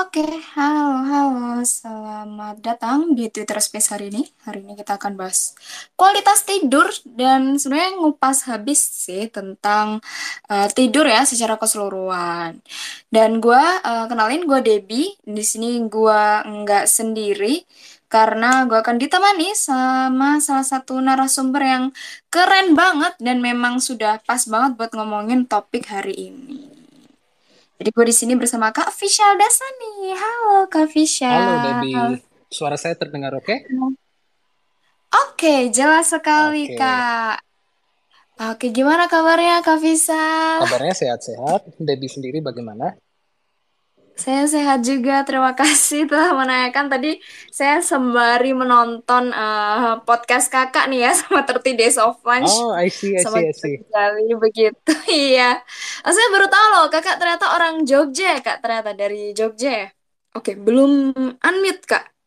Oke, halo, halo, selamat datang di Twitter Space hari ini. Hari ini kita akan bahas kualitas tidur dan sebenarnya ngupas habis sih tentang uh, tidur ya secara keseluruhan. Dan gue uh, kenalin gue Debbie. Di sini gue nggak sendiri karena gue akan ditemani sama salah satu narasumber yang keren banget dan memang sudah pas banget buat ngomongin topik hari ini. Jadi gue di sini bersama Kak Fishal Dasani. Halo Kak Fishal. Halo Debbie. Suara saya terdengar oke? Okay? Oke, okay, jelas sekali okay. Kak. Oke, gimana kabarnya Kak Fishal? Kabarnya sehat-sehat. Debbie sendiri bagaimana? Saya sehat juga, terima kasih telah menanyakan. Tadi saya sembari menonton uh, podcast kakak nih ya sama 30 Days of Lunch. Oh, I see, I see, I see. Kali begitu, iya. Oh, saya baru tahu loh, kakak ternyata orang Jogja ya, kak. Ternyata dari Jogja ya. Oke, belum unmute, kak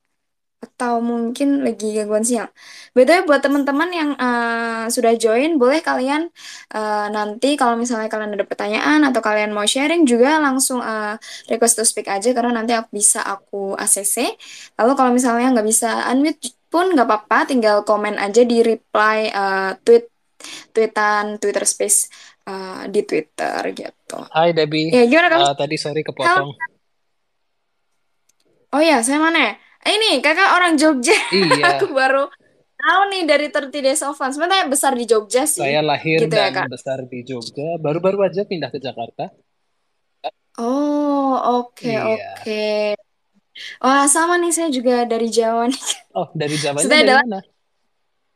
atau mungkin lagi gangguan siang. Btw buat teman-teman yang uh, sudah join, boleh kalian uh, nanti kalau misalnya kalian ada pertanyaan atau kalian mau sharing juga langsung uh, request to speak aja karena nanti aku bisa aku ACC. Lalu kalau misalnya nggak bisa unmute pun nggak apa-apa, tinggal komen aja di reply uh, tweet tweetan Twitter Space uh, di Twitter gitu. Hai Debbie. Ya gimana kamu? Uh, tadi sorry kepotong. Halo. Oh ya, saya mana ya? Ini kakak orang Jogja. Iya. Aku baru tahu nih dari 30 Days of Fun. Sebenarnya besar di Jogja sih. Saya lahir gitu ya, dan ya, Kak? besar di Jogja. Baru-baru aja pindah ke Jakarta. Oh, oke, okay, iya. oke. Okay. Wah, sama nih saya juga dari Jawa nih. Oh, dari Jawa dari mana?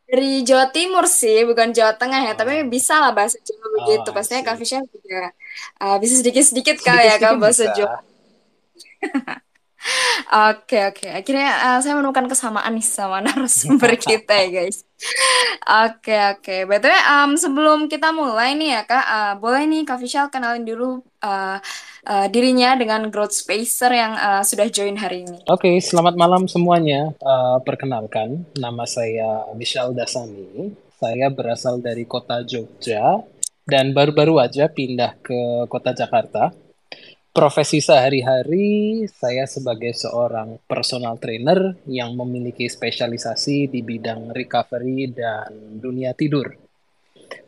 Dari Jawa Timur sih, bukan Jawa Tengah ya, oh. tapi bisa lah bahasa Jawa begitu. Oh, Pastinya Kak Fisya juga uh, bisa sedikit-sedikit kali ya Kak bahasa Jawa. Oke oke, akhirnya uh, saya menemukan kesamaan nih sama narasumber kita ya guys. Oke oke, btw um, sebelum kita mulai nih ya kak, uh, boleh nih kak Vishal kenalin dulu uh, uh, dirinya dengan growth spacer yang uh, sudah join hari ini. Oke, okay, selamat malam semuanya. Uh, perkenalkan, nama saya Vishal Dasani. Saya berasal dari kota Jogja dan baru-baru aja pindah ke kota Jakarta profesi sehari-hari saya sebagai seorang personal trainer yang memiliki spesialisasi di bidang recovery dan dunia tidur.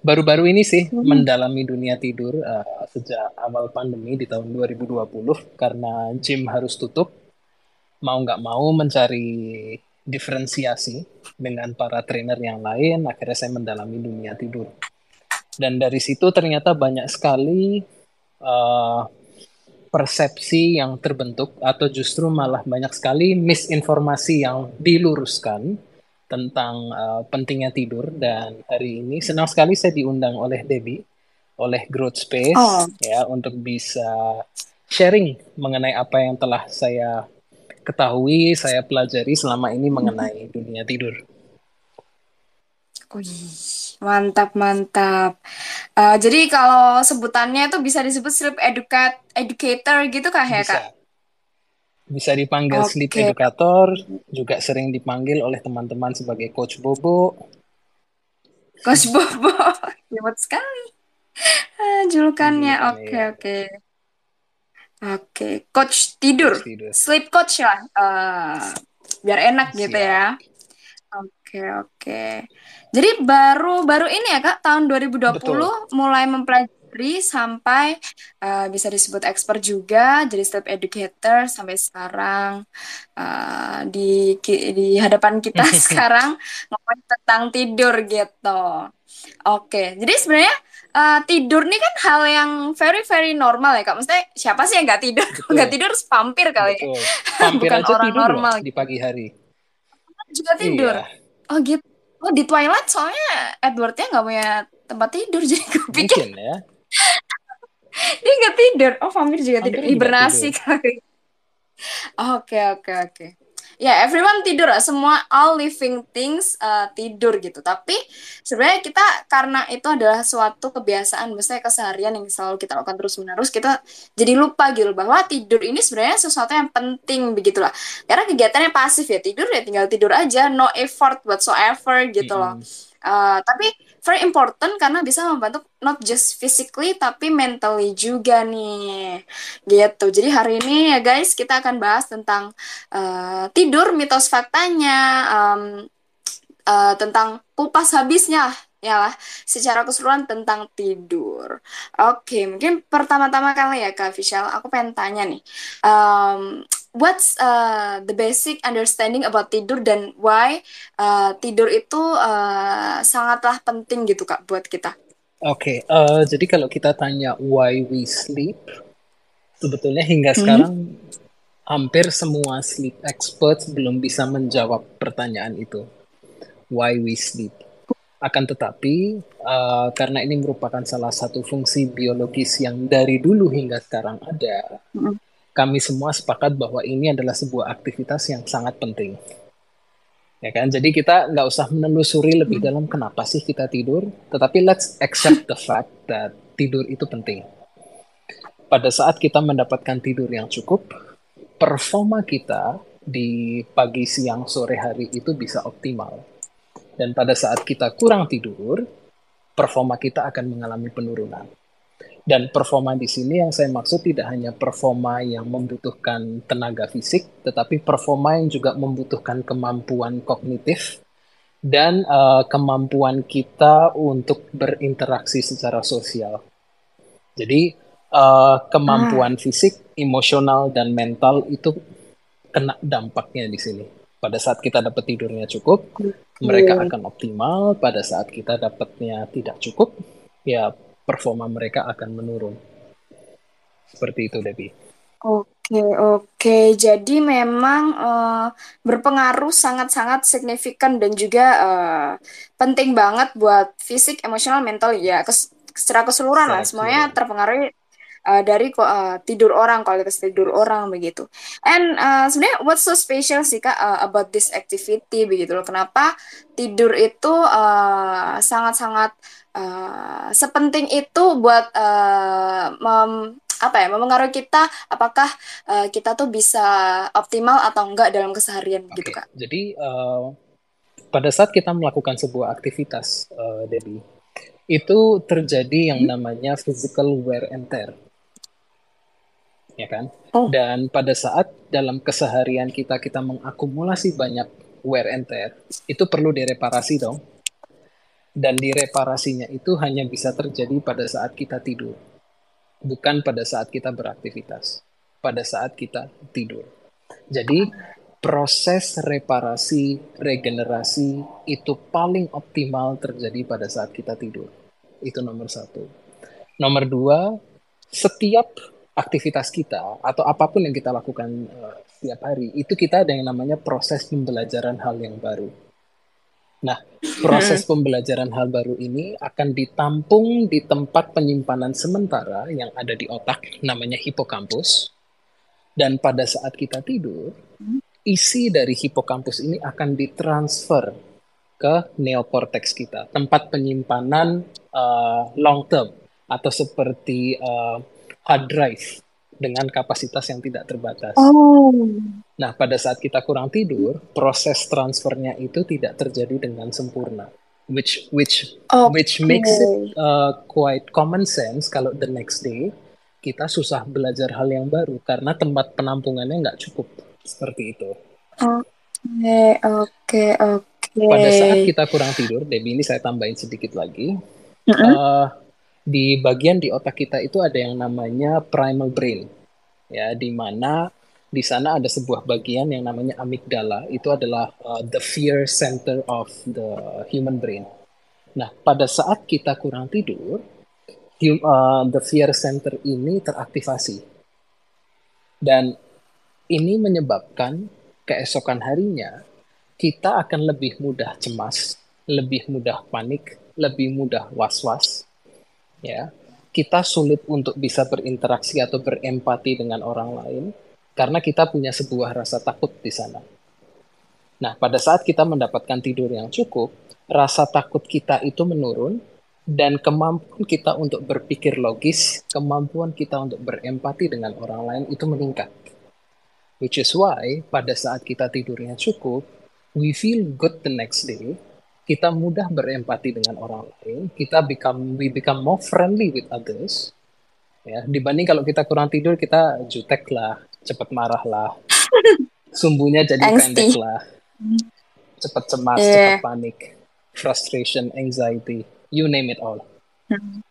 Baru-baru ini sih hmm. mendalami dunia tidur uh, sejak awal pandemi di tahun 2020 karena gym harus tutup. Mau nggak mau mencari diferensiasi dengan para trainer yang lain, akhirnya saya mendalami dunia tidur. Dan dari situ ternyata banyak sekali uh, persepsi yang terbentuk atau justru malah banyak sekali misinformasi yang diluruskan tentang uh, pentingnya tidur dan hari ini senang sekali saya diundang oleh Debbie oleh Growth Space oh. ya untuk bisa sharing mengenai apa yang telah saya ketahui, saya pelajari selama ini mengenai dunia tidur. Wih. Mantap, mantap. Uh, jadi kalau sebutannya itu bisa disebut sleep educate, educator gitu kah ya, bisa. Kak? Bisa dipanggil okay. sleep educator, juga sering dipanggil oleh teman-teman sebagai coach Bobo. Coach Bobo, hebat sekali. Uh, julukannya, oke, oke. Okay, Oke, okay. coach tidur. coach tidur, sleep coach lah, uh, biar enak gitu Siap. gitu ya. Oke, oke. Jadi baru baru ini ya Kak, tahun 2020 Betul. mulai mempelajari sampai uh, bisa disebut expert juga, jadi step educator sampai sekarang uh, di di hadapan kita sekarang ngomongin tentang tidur gitu. Oke, jadi sebenarnya uh, tidur nih kan hal yang very very normal ya kak. Maksudnya siapa sih yang nggak tidur? Nggak tidur pampir kali ya. Pampir Bukan aja orang tidur normal. di pagi hari. Juga tidur. Iya. Oh gitu. Oh di Twilight soalnya Edwardnya nggak punya tempat tidur jadi gue pikir. Mungkin ya. dia nggak tidur. Oh vampir juga tidur. Hibernasi kali. Oke oke oke ya yeah, everyone tidur semua all living things uh, tidur gitu. Tapi sebenarnya kita karena itu adalah suatu kebiasaan misalnya keseharian yang selalu kita lakukan terus menerus kita jadi lupa gitu bahwa tidur ini sebenarnya sesuatu yang penting begitulah karena kegiatannya pasif ya tidur ya tinggal tidur aja no effort whatsoever gitu loh. Uh, tapi very important karena bisa membantu not just physically tapi mentally juga nih. Gitu. Jadi hari ini ya guys kita akan bahas tentang uh, tidur mitos faktanya um, uh, tentang kupas habisnya. ya lah secara keseluruhan tentang tidur. Oke, mungkin pertama-tama kali ya Kak Vishal, aku pengen tanya nih, um, what's uh, the basic understanding about tidur dan why uh, tidur itu uh, sangatlah penting gitu Kak buat kita? Oke, okay, uh, jadi kalau kita tanya why we sleep, sebetulnya hingga hmm. sekarang hampir semua sleep experts belum bisa menjawab pertanyaan itu. Why we sleep? Akan tetapi, uh, karena ini merupakan salah satu fungsi biologis yang dari dulu hingga sekarang ada, mm. kami semua sepakat bahwa ini adalah sebuah aktivitas yang sangat penting. Ya kan, jadi kita nggak usah menelusuri lebih mm. dalam kenapa sih kita tidur, tetapi let's accept the fact that tidur itu penting. Pada saat kita mendapatkan tidur yang cukup, performa kita di pagi, siang, sore hari itu bisa optimal dan pada saat kita kurang tidur, performa kita akan mengalami penurunan. Dan performa di sini yang saya maksud tidak hanya performa yang membutuhkan tenaga fisik, tetapi performa yang juga membutuhkan kemampuan kognitif dan uh, kemampuan kita untuk berinteraksi secara sosial. Jadi uh, kemampuan ah. fisik, emosional dan mental itu kena dampaknya di sini pada saat kita dapat tidurnya cukup, mereka akan optimal. Pada saat kita dapatnya tidak cukup, ya performa mereka akan menurun. Seperti itu, Debbie. Oke, oke. Jadi memang uh, berpengaruh sangat-sangat signifikan dan juga uh, penting banget buat fisik, emosional, mental ya. Kes secara keseluruhan lah semuanya terpengaruh uh, dari uh, tidur orang kualitas tidur orang begitu. And uh, sebenarnya what's so special sih kak uh, about this activity begitu loh? Kenapa tidur itu sangat-sangat uh, uh, sepenting itu buat uh, mem apa ya memengaruhi kita apakah uh, kita tuh bisa optimal atau enggak dalam keseharian okay. gitu kak. Jadi uh, pada saat kita melakukan sebuah aktivitas, uh, Debbie, itu terjadi yang hmm? namanya physical wear and tear ya kan? Oh. Dan pada saat dalam keseharian kita kita mengakumulasi banyak wear and tear, itu perlu direparasi dong. Dan direparasinya itu hanya bisa terjadi pada saat kita tidur. Bukan pada saat kita beraktivitas. Pada saat kita tidur. Jadi proses reparasi, regenerasi itu paling optimal terjadi pada saat kita tidur. Itu nomor satu. Nomor dua, setiap aktivitas kita atau apa pun yang kita lakukan uh, setiap hari itu kita ada yang namanya proses pembelajaran hal yang baru. Nah, proses hmm. pembelajaran hal baru ini akan ditampung di tempat penyimpanan sementara yang ada di otak namanya hipokampus. Dan pada saat kita tidur, isi dari hipokampus ini akan ditransfer ke neokortex kita, tempat penyimpanan uh, long term atau seperti uh, hard drive dengan kapasitas yang tidak terbatas. Oh. Nah, pada saat kita kurang tidur, proses transfernya itu tidak terjadi dengan sempurna. Which which okay. which makes it uh, quite common sense kalau the next day kita susah belajar hal yang baru karena tempat penampungannya nggak cukup seperti itu. Oke, okay, oke, okay, oke. Okay. Pada saat kita kurang tidur, Debbie ini saya tambahin sedikit lagi. Mm -hmm. uh, di bagian di otak kita itu ada yang namanya primal brain ya di mana di sana ada sebuah bagian yang namanya amigdala itu adalah uh, the fear center of the human brain. Nah, pada saat kita kurang tidur, uh, the fear center ini teraktivasi. Dan ini menyebabkan keesokan harinya kita akan lebih mudah cemas, lebih mudah panik, lebih mudah was-was, ya kita sulit untuk bisa berinteraksi atau berempati dengan orang lain karena kita punya sebuah rasa takut di sana. Nah, pada saat kita mendapatkan tidur yang cukup, rasa takut kita itu menurun dan kemampuan kita untuk berpikir logis, kemampuan kita untuk berempati dengan orang lain itu meningkat. Which is why pada saat kita tidurnya cukup, we feel good the next day kita mudah berempati dengan orang lain, kita become we become more friendly with others. Ya, dibanding kalau kita kurang tidur kita jutek lah, cepat marah lah, sumbunya jadi pendek lah, cepat cemas, yeah. cepat panik, frustration, anxiety, you name it all. Hmm.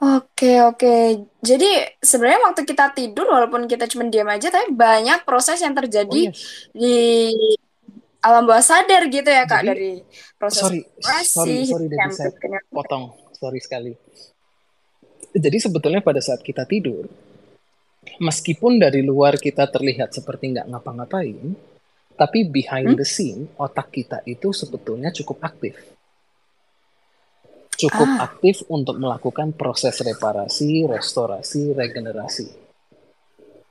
Oke, oke. Jadi sebenarnya waktu kita tidur walaupun kita cuma diam aja tapi banyak proses yang terjadi oh, yes. di alam bawah sadar gitu ya Kak Jadi, dari proses sorry, sorry, sorry, dari saya potong. Sorry sekali. Jadi sebetulnya pada saat kita tidur meskipun dari luar kita terlihat seperti nggak ngapa-ngapain, tapi behind hmm? the scene otak kita itu sebetulnya cukup aktif cukup ah. aktif untuk melakukan proses reparasi, restorasi, regenerasi.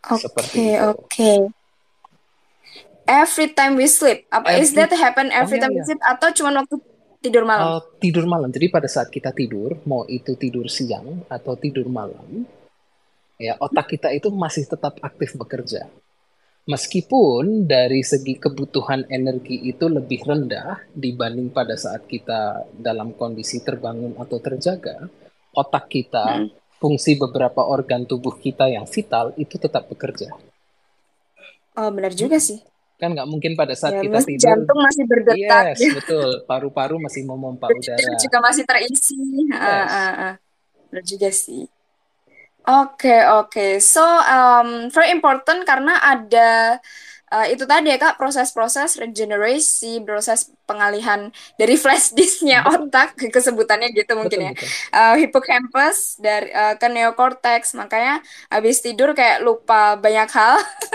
Oke, okay, oke. Every time we sleep, apa every, is that happen every oh, time iya. we sleep atau cuma waktu tidur malam? Uh, tidur malam. Jadi pada saat kita tidur, mau itu tidur siang atau tidur malam, ya otak kita itu masih tetap aktif bekerja. Meskipun dari segi kebutuhan energi itu lebih rendah dibanding pada saat kita dalam kondisi terbangun atau terjaga, otak kita, hmm. fungsi beberapa organ tubuh kita yang vital itu tetap bekerja. Oh, benar juga hmm. sih. Kan nggak mungkin pada saat ya, kita tidur. Jantung masih berdetak. Yes, betul. Paru-paru masih memompa udara. juga masih terisi. Yes. Uh, uh, uh. Benar juga sih. Oke, oke. So, um, very important karena ada uh, itu tadi ya Kak, proses-proses regenerasi, proses pengalihan dari flash disknya otak kesebutannya gitu mungkin ya. Uh, hippocampus dari uh, ke neocortex, makanya habis tidur kayak lupa banyak hal.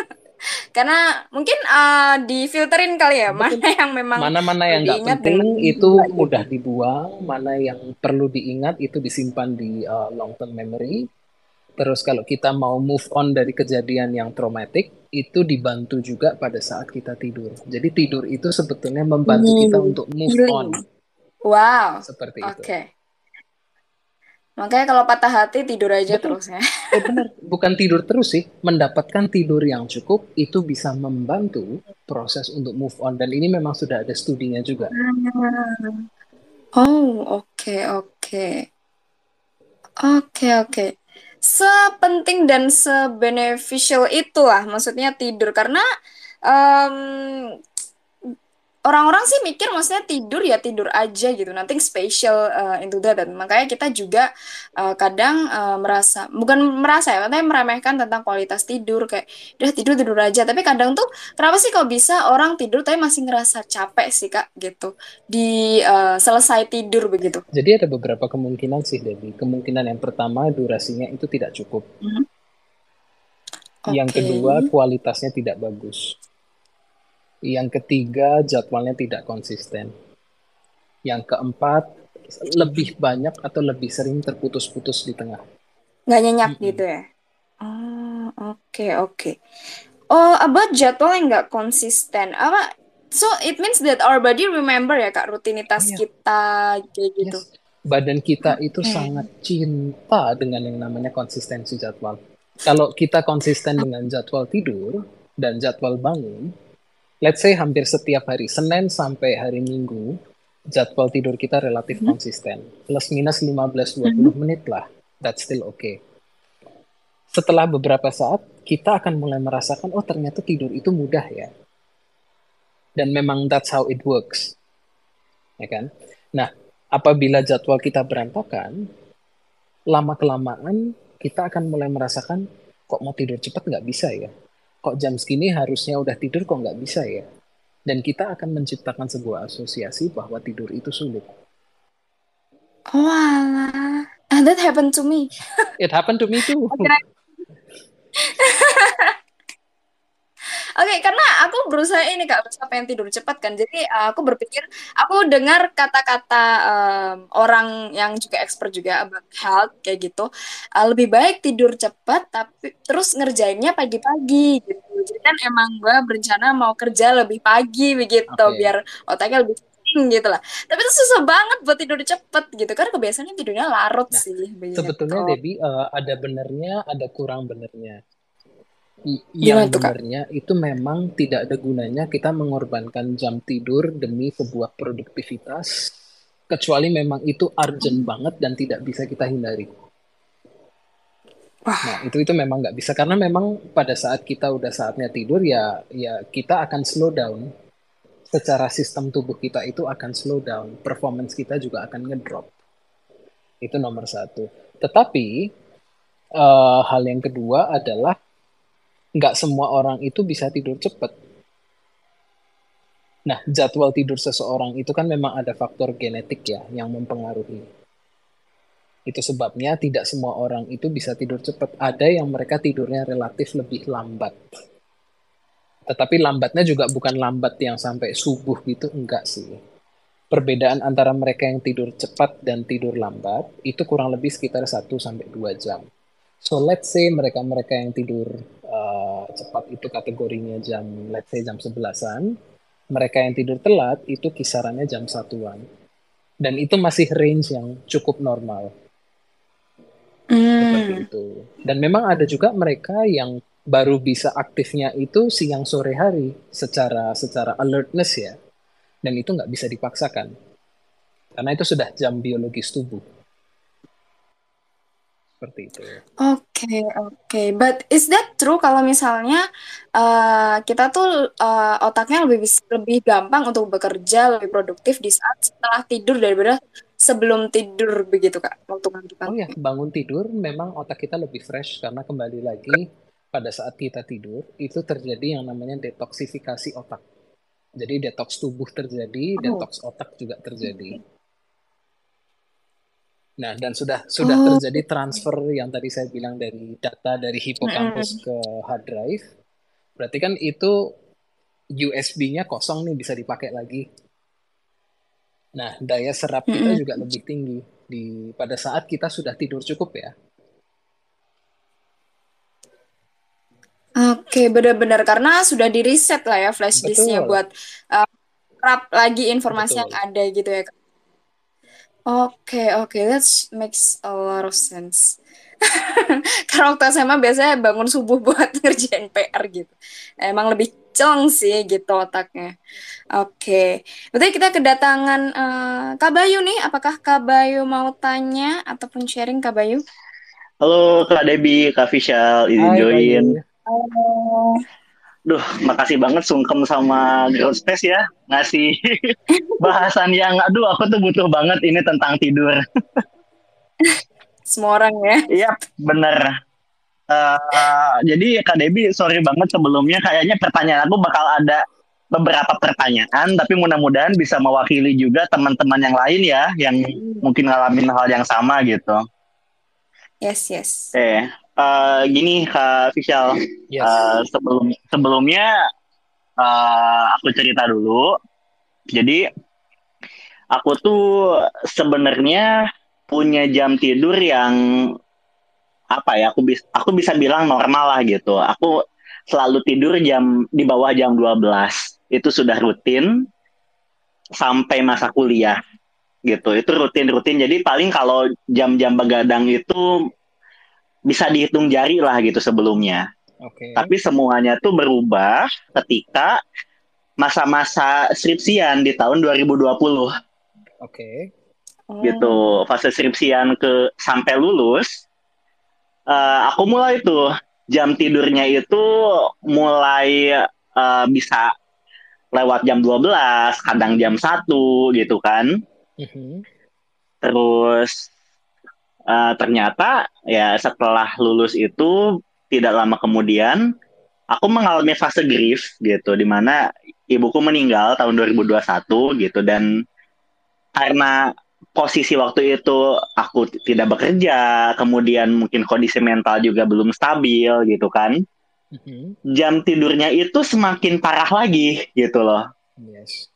Karena mungkin uh, difilterin kali ya, Betul. mana yang memang mana-mana yang nggak penting itu mudah dibuang, mana yang perlu diingat itu disimpan di uh, long term memory Terus kalau kita mau move on dari kejadian yang traumatik, itu dibantu juga pada saat kita tidur. Jadi tidur itu sebetulnya membantu hmm. kita untuk move on. Wow. Seperti okay. itu. Oke. Makanya kalau patah hati tidur aja Betul. terus ya. Eh benar, bukan tidur terus sih. Mendapatkan tidur yang cukup itu bisa membantu proses untuk move on dan ini memang sudah ada studinya juga. Hmm. Oh, oke okay, oke. Okay. Oke okay, oke. Okay sepenting dan sebeneficial itulah maksudnya tidur karena um, orang-orang sih mikir maksudnya tidur ya tidur aja gitu. Nothing special uh, into that. Dan makanya kita juga uh, kadang uh, merasa bukan merasa ya katanya meremehkan tentang kualitas tidur. Kayak udah tidur tidur aja. Tapi kadang tuh kenapa sih kok bisa orang tidur tapi masih ngerasa capek sih kak gitu? Di uh, selesai tidur begitu. Jadi ada beberapa kemungkinan sih Debbie. Kemungkinan yang pertama durasinya itu tidak cukup. Hmm. yang okay. kedua kualitasnya tidak bagus yang ketiga, jadwalnya tidak konsisten. Yang keempat, lebih banyak atau lebih sering terputus-putus di tengah. Nggak nyenyak mm -hmm. gitu ya? Oh, oke, okay, oke. Okay. Oh, about jadwal yang nggak konsisten. Apa? So, it means that our body remember ya, Kak, rutinitas iya. kita, kayak gitu. Yes. Badan kita itu sangat cinta dengan yang namanya konsistensi jadwal. Kalau kita konsisten dengan jadwal tidur dan jadwal bangun, let's say hampir setiap hari Senin sampai hari Minggu jadwal tidur kita relatif hmm. konsisten. Plus minus 15-20 hmm. menit lah. That's still okay. Setelah beberapa saat kita akan mulai merasakan oh ternyata tidur itu mudah ya. Dan memang that's how it works. Ya kan? Nah apabila jadwal kita berantakan lama kelamaan kita akan mulai merasakan kok mau tidur cepat nggak bisa ya kok jam segini harusnya udah tidur kok nggak bisa ya? Dan kita akan menciptakan sebuah asosiasi bahwa tidur itu sulit. Oh alah. And that happened to me. It happened to me too. Oke, okay, karena aku berusaha ini kak, berusaha pengen tidur cepat kan. Jadi uh, aku berpikir, aku dengar kata-kata um, orang yang juga expert juga about health kayak gitu. Uh, lebih baik tidur cepat, tapi terus ngerjainnya pagi-pagi gitu. Jadi kan emang gue berencana mau kerja lebih pagi begitu, okay. biar otaknya lebih gitu lah. Tapi itu susah banget buat tidur cepet gitu kan kebiasaannya tidurnya larut nah, sih. Begitu. Sebetulnya Debbie uh, ada benernya, ada kurang benernya yang sebenarnya itu memang tidak ada gunanya kita mengorbankan jam tidur demi sebuah produktivitas kecuali memang itu urgent banget dan tidak bisa kita hindari. Wah. Nah itu itu memang nggak bisa karena memang pada saat kita udah saatnya tidur ya ya kita akan slow down secara sistem tubuh kita itu akan slow down performance kita juga akan ngedrop itu nomor satu. Tetapi uh, hal yang kedua adalah nggak semua orang itu bisa tidur cepat. Nah, jadwal tidur seseorang itu kan memang ada faktor genetik ya yang mempengaruhi. Itu sebabnya tidak semua orang itu bisa tidur cepat. Ada yang mereka tidurnya relatif lebih lambat. Tetapi lambatnya juga bukan lambat yang sampai subuh gitu, enggak sih. Perbedaan antara mereka yang tidur cepat dan tidur lambat itu kurang lebih sekitar 1 sampai 2 jam. So let's say mereka-mereka yang tidur uh, cepat itu kategorinya jam let's say jam sebelasan, mereka yang tidur telat itu kisarannya jam satuan. Dan itu masih range yang cukup normal. Mm. Seperti itu. Dan memang ada juga mereka yang baru bisa aktifnya itu siang sore hari secara secara alertness ya. Dan itu nggak bisa dipaksakan. Karena itu sudah jam biologis tubuh seperti itu. Oke, okay, oke. Okay. But is that true kalau misalnya uh, kita tuh uh, otaknya lebih lebih gampang untuk bekerja, lebih produktif di saat setelah tidur daripada sebelum tidur begitu Kak, waktu Oh ya, bangun tidur memang otak kita lebih fresh karena kembali lagi pada saat kita tidur itu terjadi yang namanya detoksifikasi otak. Jadi detox tubuh terjadi, oh. detox otak juga terjadi. Nah, dan sudah sudah oh. terjadi transfer yang tadi saya bilang dari data dari hipokampus mm. ke hard drive. Berarti kan itu USB-nya kosong nih bisa dipakai lagi. Nah, daya serap kita mm. juga lebih tinggi di pada saat kita sudah tidur cukup ya. Oke, benar-benar karena sudah di reset lah ya flash disknya buat uh, lagi informasi Betul. yang ada gitu ya. Oke, oke, that makes a lot of sense. Karena waktu SMA biasanya bangun subuh buat ngerjain PR gitu. Emang lebih celeng sih gitu otaknya. Oke, berarti kita kedatangan uh, Kak Bayu nih. Apakah Kak Bayu mau tanya ataupun sharing Kak Bayu? Halo Kak Debbie, Kak Vishal, izin join. Halo. Duh, makasih banget sungkem sama Girl Space ya ngasih bahasan yang aduh aku tuh butuh banget ini tentang tidur. Semua orang ya. Iya, bener. Uh, jadi Kak Debi, sorry banget sebelumnya kayaknya pertanyaan aku bakal ada beberapa pertanyaan, tapi mudah-mudahan bisa mewakili juga teman-teman yang lain ya, yang mungkin ngalamin hal yang sama gitu. Yes, yes. Eh, uh, gini Kak Vishal, yes. uh, sebelum sebelumnya uh, aku cerita dulu. Jadi aku tuh sebenarnya punya jam tidur yang apa ya? Aku bisa aku bisa bilang normal lah gitu. Aku selalu tidur jam di bawah jam 12. Itu sudah rutin sampai masa kuliah gitu. Itu rutin-rutin. Jadi paling kalau jam-jam begadang itu bisa dihitung jari lah gitu sebelumnya. Okay. Tapi semuanya tuh berubah ketika masa-masa skripsian di tahun 2020. Oke. Okay. Gitu, fase skripsian ke sampai lulus. Uh, aku mulai tuh jam tidurnya itu mulai uh, bisa lewat jam 12, kadang jam 1 gitu kan. Mm -hmm. Terus uh, ternyata ya setelah lulus itu tidak lama kemudian aku mengalami fase grief gitu di mana ibuku meninggal tahun 2021 gitu dan karena posisi waktu itu aku tidak bekerja kemudian mungkin kondisi mental juga belum stabil gitu kan mm-hmm. jam tidurnya itu semakin parah lagi gitu loh yes.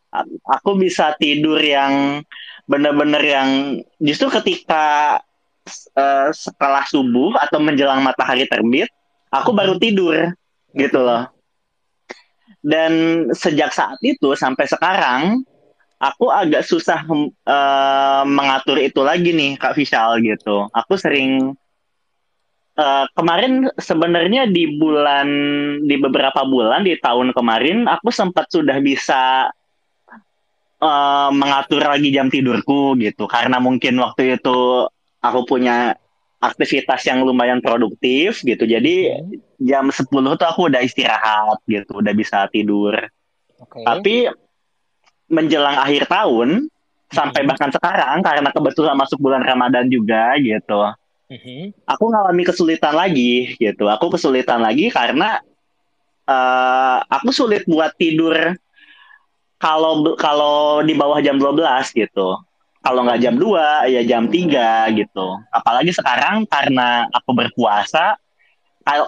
aku bisa tidur yang benar-benar yang justru ketika uh, setelah subuh atau menjelang matahari terbit, aku baru hmm. tidur gitu loh. Dan sejak saat itu sampai sekarang, aku agak susah uh, mengatur itu lagi nih Kak Vishal gitu. Aku sering uh, kemarin sebenarnya di bulan di beberapa bulan di tahun kemarin aku sempat sudah bisa uh, mengatur lagi jam tidurku gitu karena mungkin waktu itu aku punya aktivitas yang lumayan produktif gitu. Jadi hmm. jam 10 tuh aku udah istirahat gitu, udah bisa tidur. Okay. Tapi menjelang akhir tahun hmm. sampai bahkan sekarang karena kebetulan masuk bulan Ramadan juga gitu. Hmm. Aku ngalami kesulitan lagi gitu. Aku kesulitan lagi karena uh, aku sulit buat tidur kalau kalau di bawah jam 12 gitu kalau nggak jam 2 ya jam 3 gitu apalagi sekarang karena aku berpuasa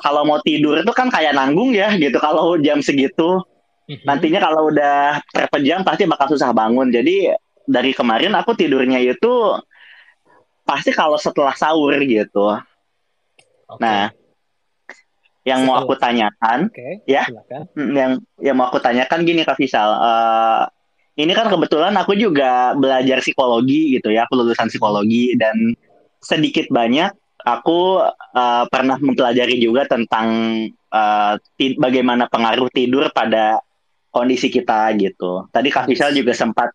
kalau mau tidur itu kan kayak nanggung ya gitu kalau jam segitu mhm. nantinya kalau udah terpejam pasti bakal susah bangun jadi dari kemarin aku tidurnya itu pasti kalau setelah sahur gitu okay. nah yang setelah. mau aku tanyakan okay. ya hmm, yang yang mau aku tanyakan gini kak Fisal uh, ini kan kebetulan aku juga belajar psikologi gitu ya, aku lulusan psikologi dan sedikit banyak aku uh, pernah mempelajari juga tentang uh, bagaimana pengaruh tidur pada kondisi kita gitu. Tadi Kak Fisal juga sempat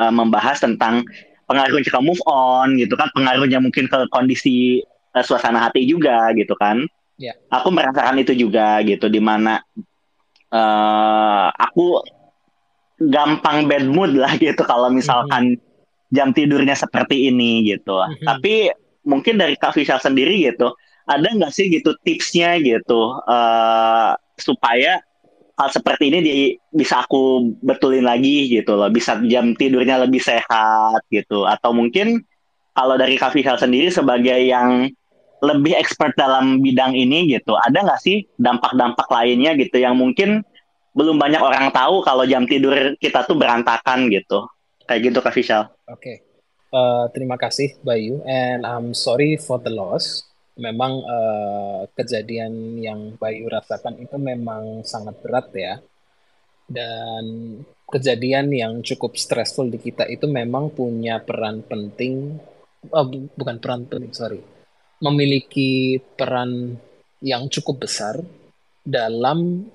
uh, membahas tentang pengaruh jika move on gitu kan, pengaruhnya mungkin ke kondisi uh, suasana hati juga gitu kan. Yeah. Aku merasakan itu juga gitu, di mana uh, aku gampang bad mood lah gitu kalau misalkan mm-hmm. jam tidurnya seperti ini gitu. Mm-hmm. Tapi mungkin dari Kak Fisha sendiri gitu, ada nggak sih gitu tipsnya gitu uh, supaya hal seperti ini di, bisa aku betulin lagi gitu loh, bisa jam tidurnya lebih sehat gitu. Atau mungkin kalau dari Kak Fisha sendiri sebagai yang lebih expert dalam bidang ini gitu, ada nggak sih dampak-dampak lainnya gitu yang mungkin belum banyak orang tahu kalau jam tidur kita tuh berantakan gitu. Kayak gitu Kak Vishal. Oke. Okay. Uh, eh, terima kasih Bayu and I'm sorry for the loss. Memang uh, kejadian yang Bayu rasakan itu memang sangat berat ya. Dan kejadian yang cukup stressful di kita itu memang punya peran penting oh, bukan peran penting, sorry. Memiliki peran yang cukup besar dalam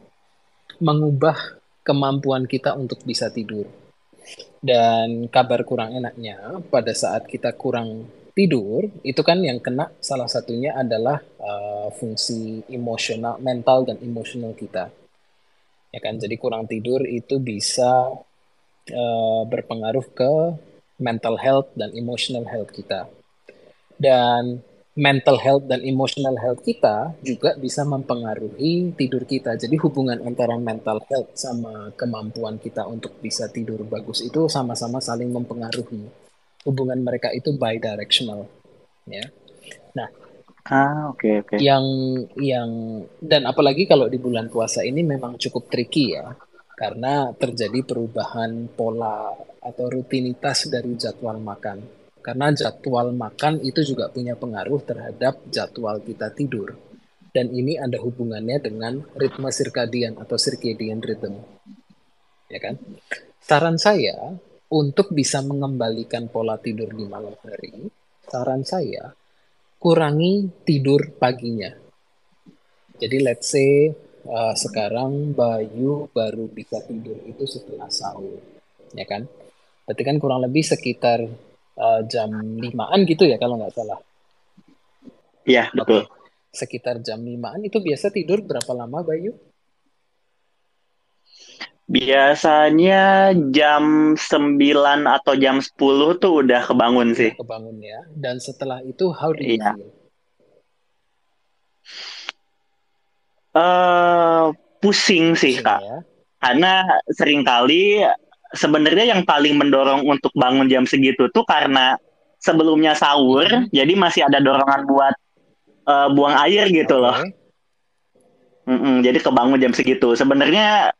mengubah kemampuan kita untuk bisa tidur. Dan kabar kurang enaknya, pada saat kita kurang tidur, itu kan yang kena salah satunya adalah uh, fungsi emosional, mental dan emosional kita. Ya kan, jadi kurang tidur itu bisa uh, berpengaruh ke mental health dan emotional health kita. Dan mental health dan emotional health kita juga bisa mempengaruhi tidur kita. Jadi hubungan antara mental health sama kemampuan kita untuk bisa tidur bagus itu sama-sama saling mempengaruhi. Hubungan mereka itu bidirectional, ya. Nah, ah oke okay, oke. Okay. Yang yang dan apalagi kalau di bulan puasa ini memang cukup tricky ya. Karena terjadi perubahan pola atau rutinitas dari jadwal makan karena jadwal makan itu juga punya pengaruh terhadap jadwal kita tidur. Dan ini ada hubungannya dengan ritme circadian atau circadian rhythm. Ya kan? Saran saya untuk bisa mengembalikan pola tidur di malam hari, saran saya kurangi tidur paginya. Jadi let's say uh, sekarang Bayu baru bisa tidur itu setelah sahur, ya kan? Berarti kan kurang lebih sekitar uh, jam limaan gitu ya kalau nggak salah. Iya betul. Sekitar jam limaan itu biasa tidur berapa lama Bayu? Biasanya jam 9 atau jam 10 tuh udah kebangun sih. Kebangun ya. Dan setelah itu how do you iya. feel? Uh, pusing sih pusing, kak. Ya? Karena sering kali sebenarnya yang paling mendorong untuk bangun jam segitu tuh karena sebelumnya sahur, hmm. jadi masih ada dorongan buat uh, buang air gitu loh. Mm -mm, jadi kebangun jam segitu. Sebenarnya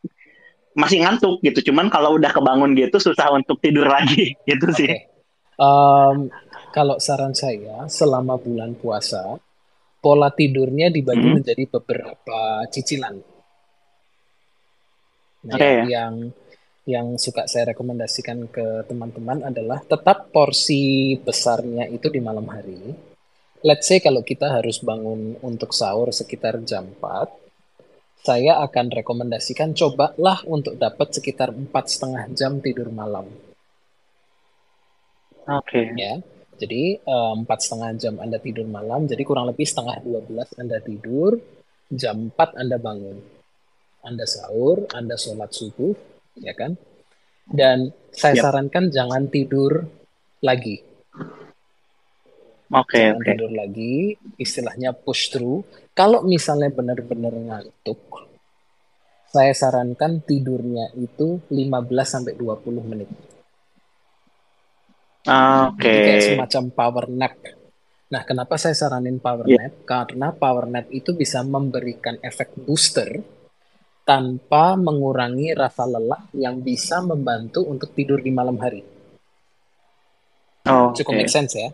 masih ngantuk gitu, cuman kalau udah kebangun gitu susah untuk tidur lagi gitu okay. sih. Um, kalau saran saya selama bulan puasa pola tidurnya dibagi hmm. menjadi beberapa cicilan. Nah, okay. yang yang suka saya rekomendasikan ke teman-teman adalah tetap porsi besarnya itu di malam hari, let's say kalau kita harus bangun untuk sahur sekitar jam 4, saya akan rekomendasikan cobalah untuk dapat sekitar empat setengah jam tidur malam. Oke. Okay. Ya, jadi eh, empat setengah jam Anda tidur malam, jadi kurang lebih setengah 12 Anda tidur, jam 4 Anda bangun. Anda sahur, Anda sholat subuh, ya kan? Dan saya yep. sarankan jangan tidur lagi. Oke, okay, jangan okay. tidur lagi, istilahnya push through. Kalau misalnya benar-benar ngantuk, saya sarankan tidurnya itu 15 sampai 20 menit. Ah, oke. Okay. kayak semacam power nap. Nah, kenapa saya saranin power yeah. nap? Karena power nap itu bisa memberikan efek booster tanpa mengurangi rasa lelah yang bisa membantu untuk tidur di malam hari. Oh, Cukup okay. make sense ya?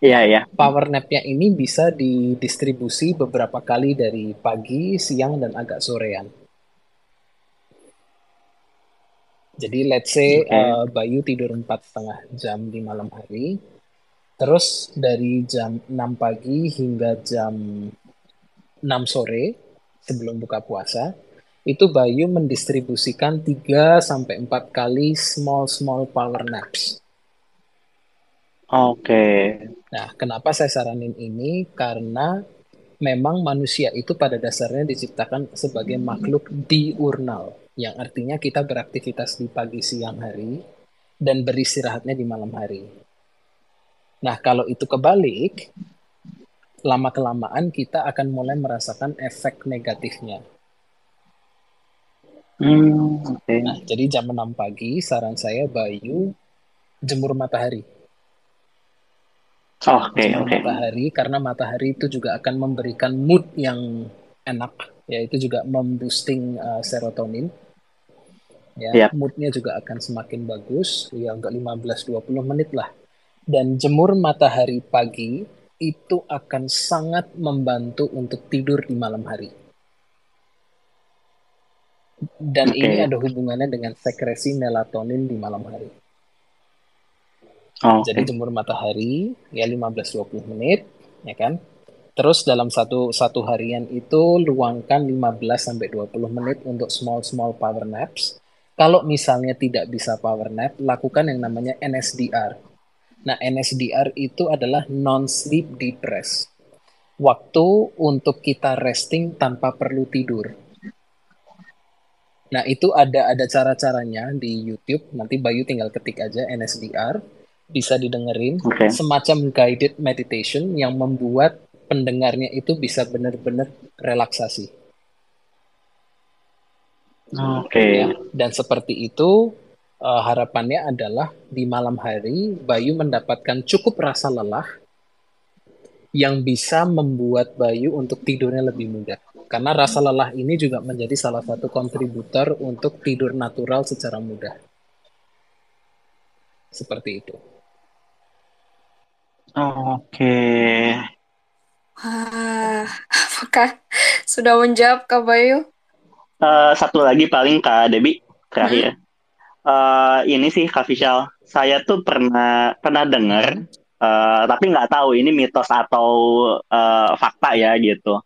Iya, iya. Power nap-nya ini bisa didistribusi beberapa kali dari pagi, siang, dan agak sorean. Jadi let's say okay. uh, Bayu tidur empat setengah jam di malam hari, terus dari jam 6 pagi hingga jam 6 sore sebelum buka puasa, itu Bayu mendistribusikan 3 sampai 4 kali small small power naps. Oke. Okay. Nah, kenapa saya saranin ini? Karena memang manusia itu pada dasarnya diciptakan sebagai makhluk diurnal yang artinya kita beraktivitas di pagi siang hari dan beristirahatnya di malam hari. Nah, kalau itu kebalik, lama-kelamaan kita akan mulai merasakan efek negatifnya. Hmm, okay. Nah, jadi jam 6 pagi, saran saya Bayu jemur matahari. Oh, okay, jemur okay. matahari karena matahari itu juga akan memberikan mood yang enak, yaitu juga memboosting uh, serotonin ya yep. moodnya juga akan semakin bagus ya enggak 15-20 menit lah dan jemur matahari pagi itu akan sangat membantu untuk tidur di malam hari. Dan okay. ini ada hubungannya dengan sekresi melatonin di malam hari. Oh, jadi jemur matahari ya 15-20 menit ya kan? Terus dalam satu satu harian itu luangkan 15 sampai 20 menit untuk small small power naps. Kalau misalnya tidak bisa power nap, lakukan yang namanya NSDR. Nah, NSDR itu adalah non-sleep deep rest. Waktu untuk kita resting tanpa perlu tidur. Nah, itu ada ada cara-caranya di YouTube. Nanti Bayu tinggal ketik aja NSDR, bisa didengerin. Okay. Semacam guided meditation yang membuat pendengarnya itu bisa benar-benar relaksasi. Oke. Okay. Dan seperti itu uh, harapannya adalah di malam hari Bayu mendapatkan cukup rasa lelah yang bisa membuat Bayu untuk tidurnya lebih mudah. Karena rasa lelah ini juga menjadi salah satu kontributor untuk tidur natural secara mudah. Seperti itu. Oke. Okay. Ah, apakah sudah menjawab Kak Bayu? uh, satu lagi paling Kak Debi terakhir. Hmm? Uh, ini sih Kak Vishal, saya tuh pernah pernah dengar, uh, tapi nggak tahu ini mitos atau uh, fakta ya gitu.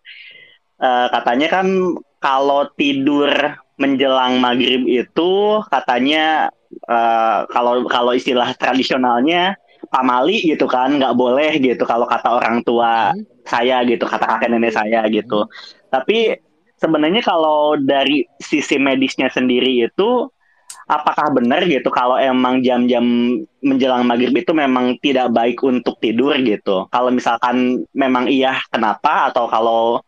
Uh, katanya kan kalau tidur menjelang maghrib itu katanya uh, kalau kalau istilah tradisionalnya pamali gitu kan nggak boleh gitu kalau kata orang tua hmm. saya gitu kata kakek nenek saya gitu. Hmm. Tapi sebenarnya kalau dari sisi medisnya sendiri itu apakah benar gitu kalau emang jam-jam menjelang maghrib itu memang tidak baik untuk tidur gitu? Kalau misalkan memang iya, kenapa? Atau kalau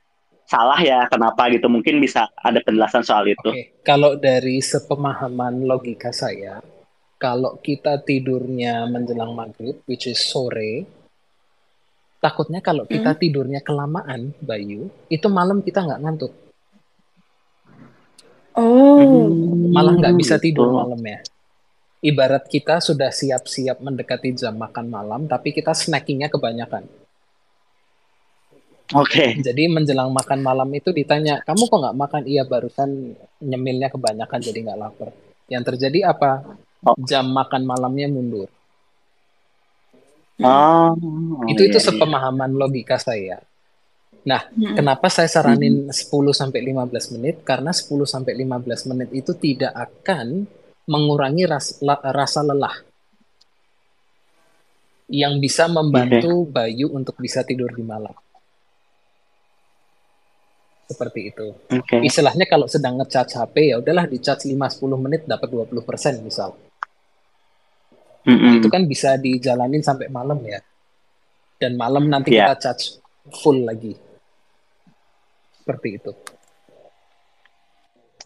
salah ya kenapa gitu? Mungkin bisa ada penjelasan soal itu. Oke, kalau dari sepemahaman logika saya, kalau kita tidurnya menjelang maghrib, which is sore, takutnya kalau kita hmm. tidurnya kelamaan, Bayu, itu malam kita nggak ngantuk. Oh. Malah nggak bisa tidur gitu. malam ya. Ibarat kita sudah siap-siap mendekati jam makan malam, tapi kita snackingnya kebanyakan. Oke. Okay. Jadi menjelang makan malam itu ditanya, kamu kok nggak makan? Iya barusan nyemilnya kebanyakan jadi nggak lapar. Yang terjadi apa? Oh. Jam makan malamnya mundur. Oh, itu itu iya, iya. sepemahaman logika saya. Nah, Mm-mm. kenapa saya saranin 10 sampai 15 menit? Karena 10 sampai 15 menit itu tidak akan mengurangi ras- la- rasa lelah yang bisa membantu Bayu untuk bisa tidur di malam. Seperti itu. Oke. Istilahnya kalau sedang ngecharge HP ya udahlah di-charge 5-10 menit dapat 20% misal. Mm-mm. Itu kan bisa dijalanin sampai malam ya. Dan malam nanti Iya. kita charge full lagi. Seperti itu.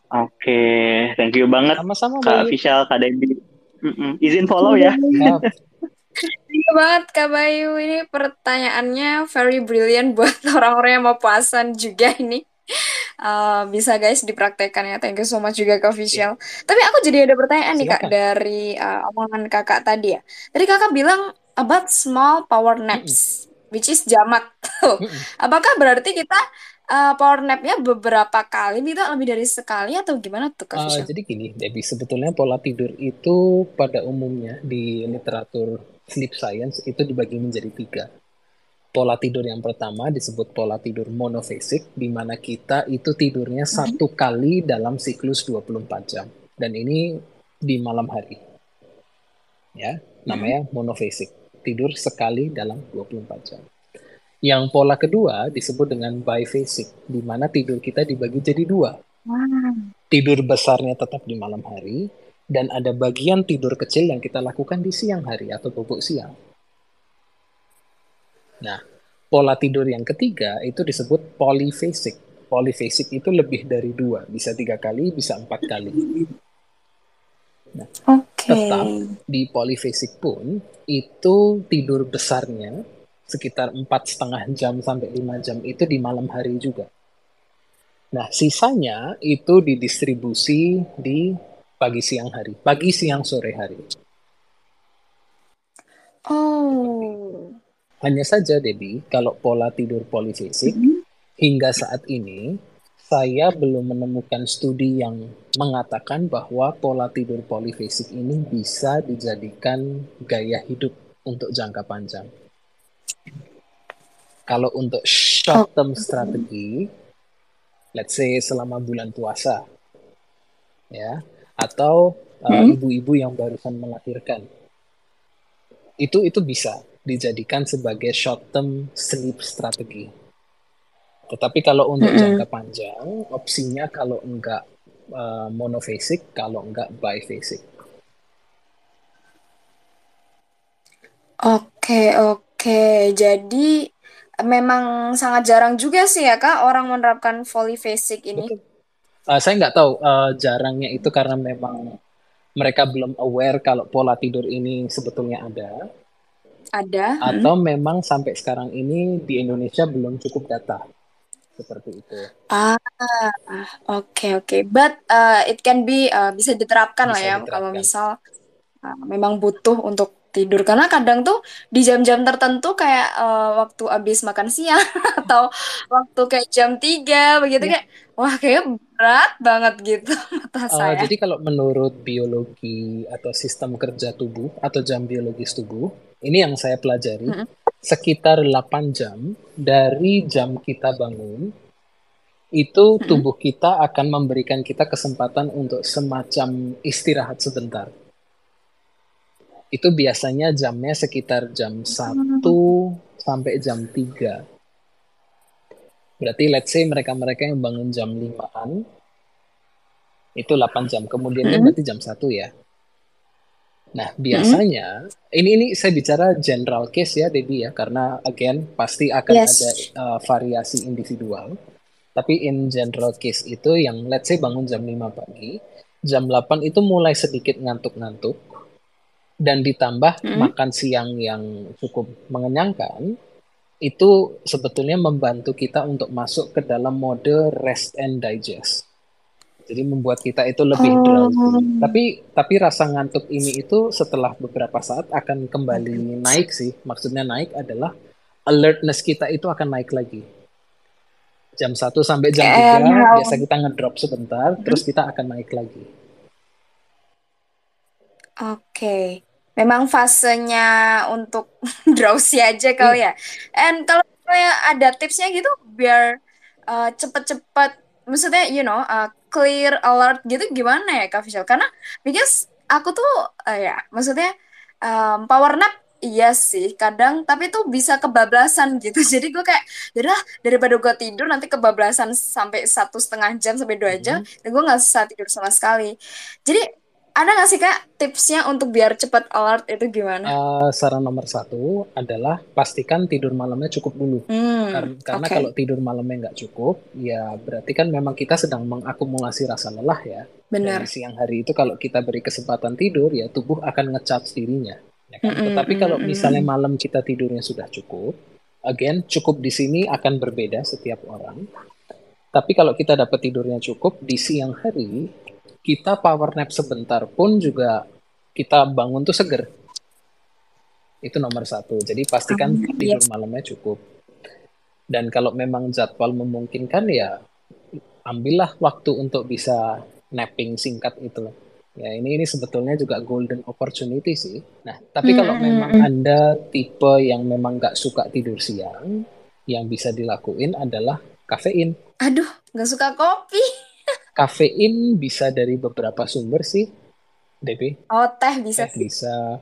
Oke, thank you banget Sama-sama Kak. Vishal, Kak Debbie. Mm-mm. Izin follow ya. Ya, Iya banget Kak Bayu, ini pertanyaannya very brilliant buat orang-orang yang mau puasan juga ini. Eh, bisa guys dipraktekkan ya. Thank you so much juga Kak Official. Tapi aku jadi ada pertanyaan nih Kak Silakan. dari eh, omongan Kakak tadi ya. Tadi Kakak bilang about small power naps, which is jamak. Mm-mm. Apakah berarti kita eh, power napnya beberapa kali, bisa lebih dari sekali atau gimana tuh Kak Uh, jadi gini, Debbie, sebetulnya pola tidur itu pada umumnya di literatur sleep science itu dibagi menjadi tiga. Pola tidur yang pertama disebut pola tidur monofasik, di mana kita itu tidurnya satu kali dalam siklus 24 jam. Dan ini di malam hari. Ya, namanya monofasik. Tidur sekali dalam 24 jam. Yang pola kedua disebut dengan biphasic, di mana tidur kita dibagi jadi dua Wow. tidur besarnya tetap di malam hari dan ada bagian tidur kecil yang kita lakukan di siang hari atau bubuk siang. Nah, pola tidur yang ketiga itu disebut polyphasic. Polyphasic itu lebih dari dua, bisa tiga kali, bisa empat kali. Oke. Tetap di polyphasic pun itu tidur besarnya sekitar empat setengah jam sampai lima jam itu di malam hari juga. Nah, sisanya itu didistribusi di pagi siang hari, pagi siang sore hari. Oh. Hanya saja, Debbie, kalau pola tidur polifasik, hingga saat ini saya belum menemukan studi yang mengatakan bahwa pola tidur polifasik ini bisa dijadikan gaya hidup untuk jangka panjang. Kalau untuk short term strategi, let's say selama bulan puasa, ya, atau uh, ibu-ibu yang barusan melahirkan, itu itu bisa dijadikan sebagai short term sleep strategi. Tetapi kalau untuk Mm-mm. jangka panjang, opsinya kalau enggak uh, monofasic, kalau enggak biphasic. Oke, oke. Jadi memang sangat jarang juga sih ya Kak orang menerapkan polyphasic ini. Betul. Uh, saya nggak tahu uh, jarangnya itu karena memang mereka belum aware kalau pola tidur ini sebetulnya ada, Ada. atau memang sampai sekarang ini di Indonesia belum cukup data seperti itu. Ah, oke oke. But uh, it can be uh, bisa diterapkan lah Bisa ya kalau diterapkan. misal uh, memang butuh untuk tidur karena kadang tuh di jam-jam tertentu kayak uh, waktu habis makan siang atau waktu kayak jam 3 begitu Ya. kayak wah kayak berat banget gitu mata Uh, saya. jadi kalau menurut biologi atau sistem kerja tubuh atau jam biologis tubuh, ini yang saya pelajari, Mm-mm. sekitar 8 jam dari jam kita bangun, itu tubuh kita akan memberikan kita kesempatan untuk semacam istirahat sebentar. Itu biasanya jamnya sekitar jam 1 sampai jam 3. Berarti let's say mereka-mereka yang bangun jam 5-an, itu 8 jam. Kemudian kan Mm-mm. berarti jam 1 ya. Nah, biasanya ini ini saya bicara general case ya, Debbie ya, karena again pasti akan Yes. ada uh, variasi individual. Tapi in general case itu yang let's say bangun jam 5 pagi, jam 8 itu mulai sedikit ngantuk-ngantuk dan ditambah Mm. makan siang yang cukup mengenyangkan, itu sebetulnya membantu kita untuk masuk ke dalam mode rest and digest. Jadi membuat kita itu lebih Oh. drowsy. Tapi tapi rasa ngantuk ini itu setelah beberapa saat akan kembali naik sih. Maksudnya naik adalah alertness kita itu akan naik lagi. Jam 1 sampai jam 3 Kayak biasa kita ngedrop sebentar, terus kita akan naik lagi. Oke. Memang fasenya untuk drowsy aja kau iya. ya. And kalau ada tipsnya gitu biar uh, cepet-cepet, maksudnya you know uh, clear alert gitu gimana ya Kak Visual? Karena because aku tuh uh, ya maksudnya um, power nap Iya sih, kadang tapi tuh bisa kebablasan gitu. Jadi gue kayak, yaudah daripada gue tidur nanti kebablasan sampai satu setengah jam sampai dua jam, mm -hmm. dan gue nggak bisa tidur sama sekali. Jadi ada nggak sih kak tipsnya untuk biar cepat alert itu gimana? Uh, saran nomor satu adalah pastikan tidur malamnya cukup dulu. Hmm, karena, karena okay. kalau tidur malamnya nggak cukup, ya berarti kan memang kita sedang mengakumulasi rasa lelah ya. Benar. Dan siang hari itu kalau kita beri kesempatan tidur, ya tubuh akan ngecharge dirinya. Ya kan? Mm -mm, Tetapi kalau misalnya malam kita tidurnya sudah cukup, again cukup di sini akan berbeda setiap orang. Tapi kalau kita dapat tidurnya cukup di siang hari, kita power nap sebentar pun juga kita bangun tuh seger. Itu nomor satu. Jadi pastikan um, tidur yes. malamnya cukup. Dan kalau memang jadwal memungkinkan ya ambillah waktu untuk bisa napping singkat itu. Ya ini ini sebetulnya juga golden opportunity sih. Nah tapi kalau hmm. memang anda tipe yang memang nggak suka tidur siang, yang bisa dilakuin adalah kafein. Aduh, nggak suka kopi. Kafein bisa dari beberapa sumber sih, Debbie. Oh, teh bisa. Teh bisa.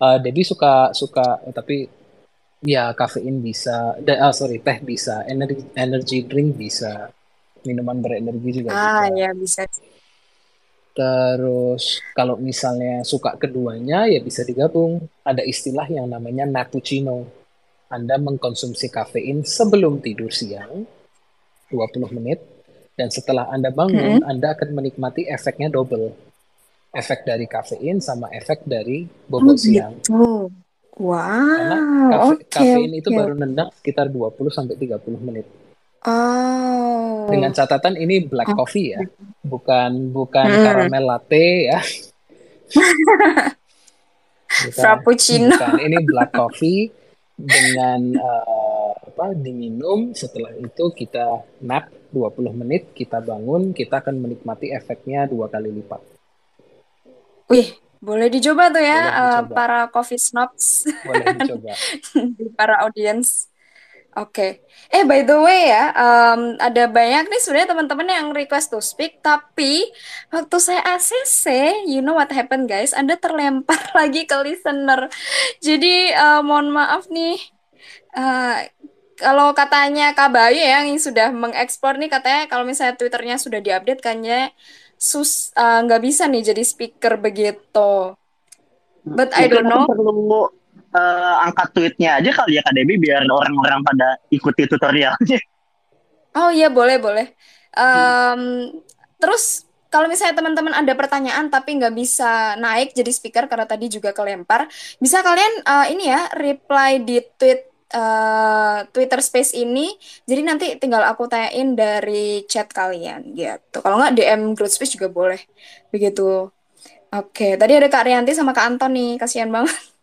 Uh, Debbie suka suka tapi ya kafein bisa. De, uh, sorry, teh bisa. Energy energy drink bisa. Minuman berenergi juga ah, bisa. Ah, ya bisa. Terus kalau misalnya suka keduanya ya bisa digabung. Ada istilah yang namanya nappuccino. Anda mengkonsumsi kafein sebelum tidur siang 20 menit dan setelah Anda bangun, hmm. Anda akan menikmati efeknya double. Efek dari kafein sama efek dari bobot oh, siang. Gitu. Wow. Karena kafe, okay, kafein okay. itu baru nendang sekitar 20 sampai 30 menit. Oh. Dengan catatan ini black coffee ya, bukan bukan hmm. caramel latte ya. bukan, Frappuccino. Bukan, ini black coffee dengan uh, apa diminum setelah itu kita nap 20 menit kita bangun, kita akan menikmati efeknya dua kali lipat. Wih, boleh dicoba tuh ya dicoba. Uh, para coffee snobs. Boleh dicoba. para audience. Oke. Okay. Eh by the way ya, um, ada banyak nih sebenarnya teman-teman yang request to speak, tapi waktu saya ACC, you know what happened guys? Anda terlempar lagi ke listener. Jadi uh, mohon maaf nih. Uh, kalau katanya Kak Bayu ya yang sudah mengekspor nih katanya kalau misalnya Twitternya sudah diupdate kayaknya sus eh, nggak uh, bisa nih jadi speaker begitu. But I don't know. Perlu uh, angkat tweetnya aja kali ya Kak Debbie biar orang-orang pada ikuti tutorialnya. Oh iya boleh boleh. Um, hmm. Terus kalau misalnya teman-teman ada pertanyaan tapi nggak bisa naik jadi speaker karena tadi juga kelempar, bisa kalian uh, ini ya reply di tweet uh, Twitter Space ini. Jadi nanti tinggal aku tanyain dari chat kalian gitu. Kalau nggak DM Group Space juga boleh. Begitu. Oke, tadi ada Kak Rianti sama Kak Anton nih, kasihan banget.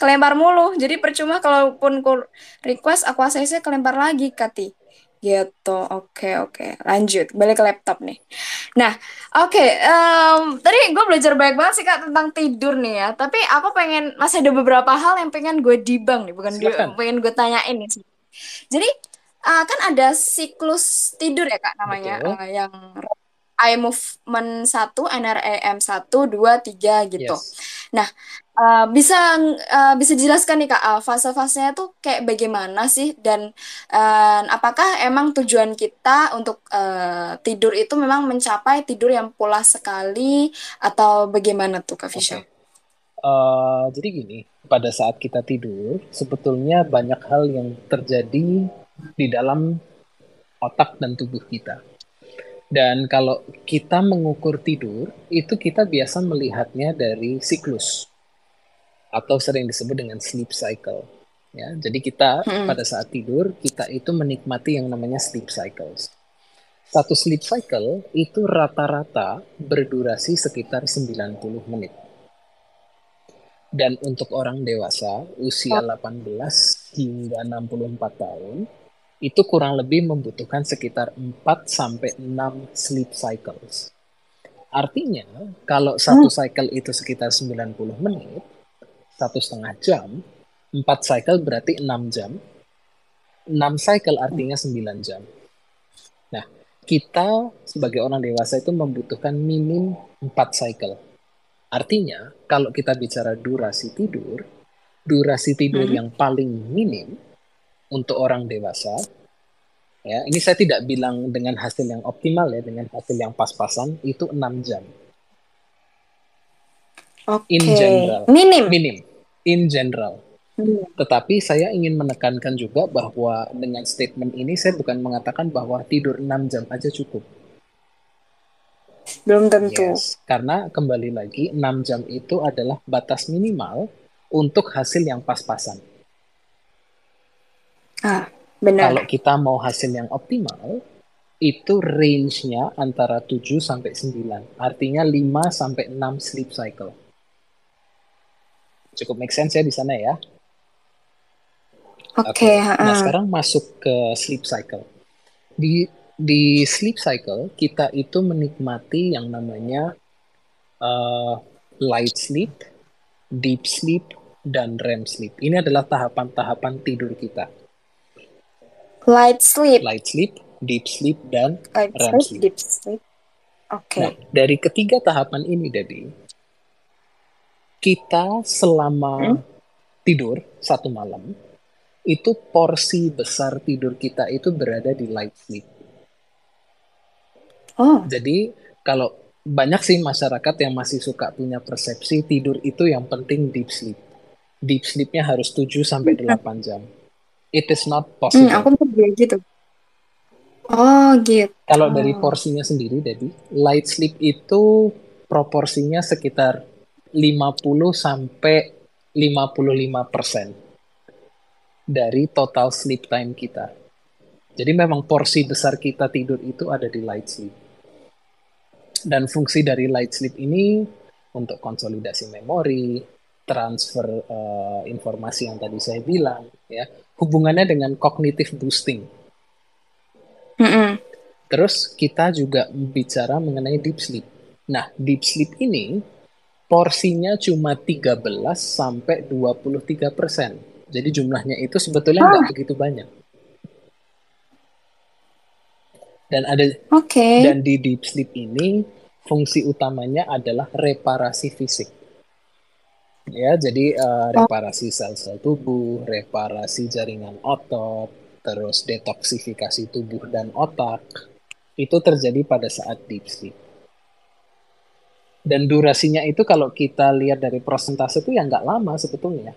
Kelempar mulu. Jadi percuma kalaupun ku request aku ACC kelempar lagi, Kati. Gitu. Oke, oke. Lanjut. Balik ke laptop nih. Nah, oke. Um, tadi gue belajar banyak banget sih Kak tentang tidur nih ya. Tapi aku pengen masih ada beberapa hal yang pengen gue dibang nih, bukan di, pengen gue tanyain nih. Jadi uh, kan ada siklus tidur ya Kak namanya uh, yang eye movement 1, NREM 1, 2, 3 gitu. Yes. Nah, uh, bisa uh, bisa dijelaskan nih Kak, uh, fase-fasenya tuh kayak bagaimana sih dan uh, apakah emang tujuan kita untuk uh, tidur itu memang mencapai tidur yang pulas sekali atau bagaimana tuh Kak Fisha? Okay. Uh, jadi gini, pada saat kita tidur, sebetulnya banyak hal yang terjadi di dalam otak dan tubuh kita. Dan kalau kita mengukur tidur, itu kita biasa melihatnya dari siklus atau sering disebut dengan sleep cycle. Ya, jadi kita hmm. pada saat tidur kita itu menikmati yang namanya sleep cycles. Satu sleep cycle itu rata-rata berdurasi sekitar 90 menit. Dan untuk orang dewasa usia 18 hingga 64 tahun itu kurang lebih membutuhkan sekitar 4 sampai 6 sleep cycles. Artinya, kalau satu hmm. cycle itu sekitar 90 menit, satu setengah jam, empat cycle berarti enam jam, enam cycle artinya sembilan jam. Nah, kita sebagai orang dewasa itu membutuhkan minim empat cycle. Artinya, kalau kita bicara durasi tidur, durasi tidur hmm. yang paling minim untuk orang dewasa, ya ini saya tidak bilang dengan hasil yang optimal ya, dengan hasil yang pas-pasan, itu enam jam. Okay. In general. Minim. Minim. In general. Hmm. Tetapi saya ingin menekankan juga bahwa dengan statement ini saya bukan mengatakan bahwa tidur 6 jam aja cukup. Belum tentu. Yes, karena kembali lagi 6 jam itu adalah batas minimal untuk hasil yang pas-pasan. Ah, benar. Kalau kita mau hasil yang optimal, itu range-nya antara 7 sampai 9. Artinya 5 sampai 6 sleep cycle. Cukup make sense ya di sana ya. Oke. Okay, okay. Nah sekarang masuk ke sleep cycle. Di di sleep cycle kita itu menikmati yang namanya uh, light sleep, deep sleep, dan REM sleep. Ini adalah tahapan-tahapan tidur kita. Light sleep. Light sleep, deep sleep, dan light REM sleep. sleep. Deep sleep. Oke. Okay. Nah, dari ketiga tahapan ini, Debbie, kita selama hmm? tidur satu malam itu porsi besar tidur kita itu berada di light sleep. Oh. Jadi kalau banyak sih masyarakat yang masih suka punya persepsi tidur itu yang penting deep sleep. Deep sleepnya harus 7 sampai 8 hmm. jam. It is not possible. Hmm, aku mikir gitu. Oh, gitu. Kalau dari porsinya sendiri, Debbie, light sleep itu proporsinya sekitar 50 sampai 55 persen dari total sleep time kita. Jadi memang porsi besar kita tidur itu ada di light sleep. Dan fungsi dari light sleep ini untuk konsolidasi memori, transfer uh, informasi yang tadi saya bilang, ya hubungannya dengan cognitive boosting. Mm -hmm. Terus kita juga bicara mengenai deep sleep. Nah, deep sleep ini porsinya cuma 13 sampai 23 persen. Jadi jumlahnya itu sebetulnya nggak oh. begitu banyak. Dan ada okay. dan di deep sleep ini fungsi utamanya adalah reparasi fisik. Ya, jadi uh, reparasi sel-sel tubuh, reparasi jaringan otot, terus detoksifikasi tubuh dan otak. Itu terjadi pada saat deep sleep dan durasinya itu kalau kita lihat dari persentase itu ya nggak lama sebetulnya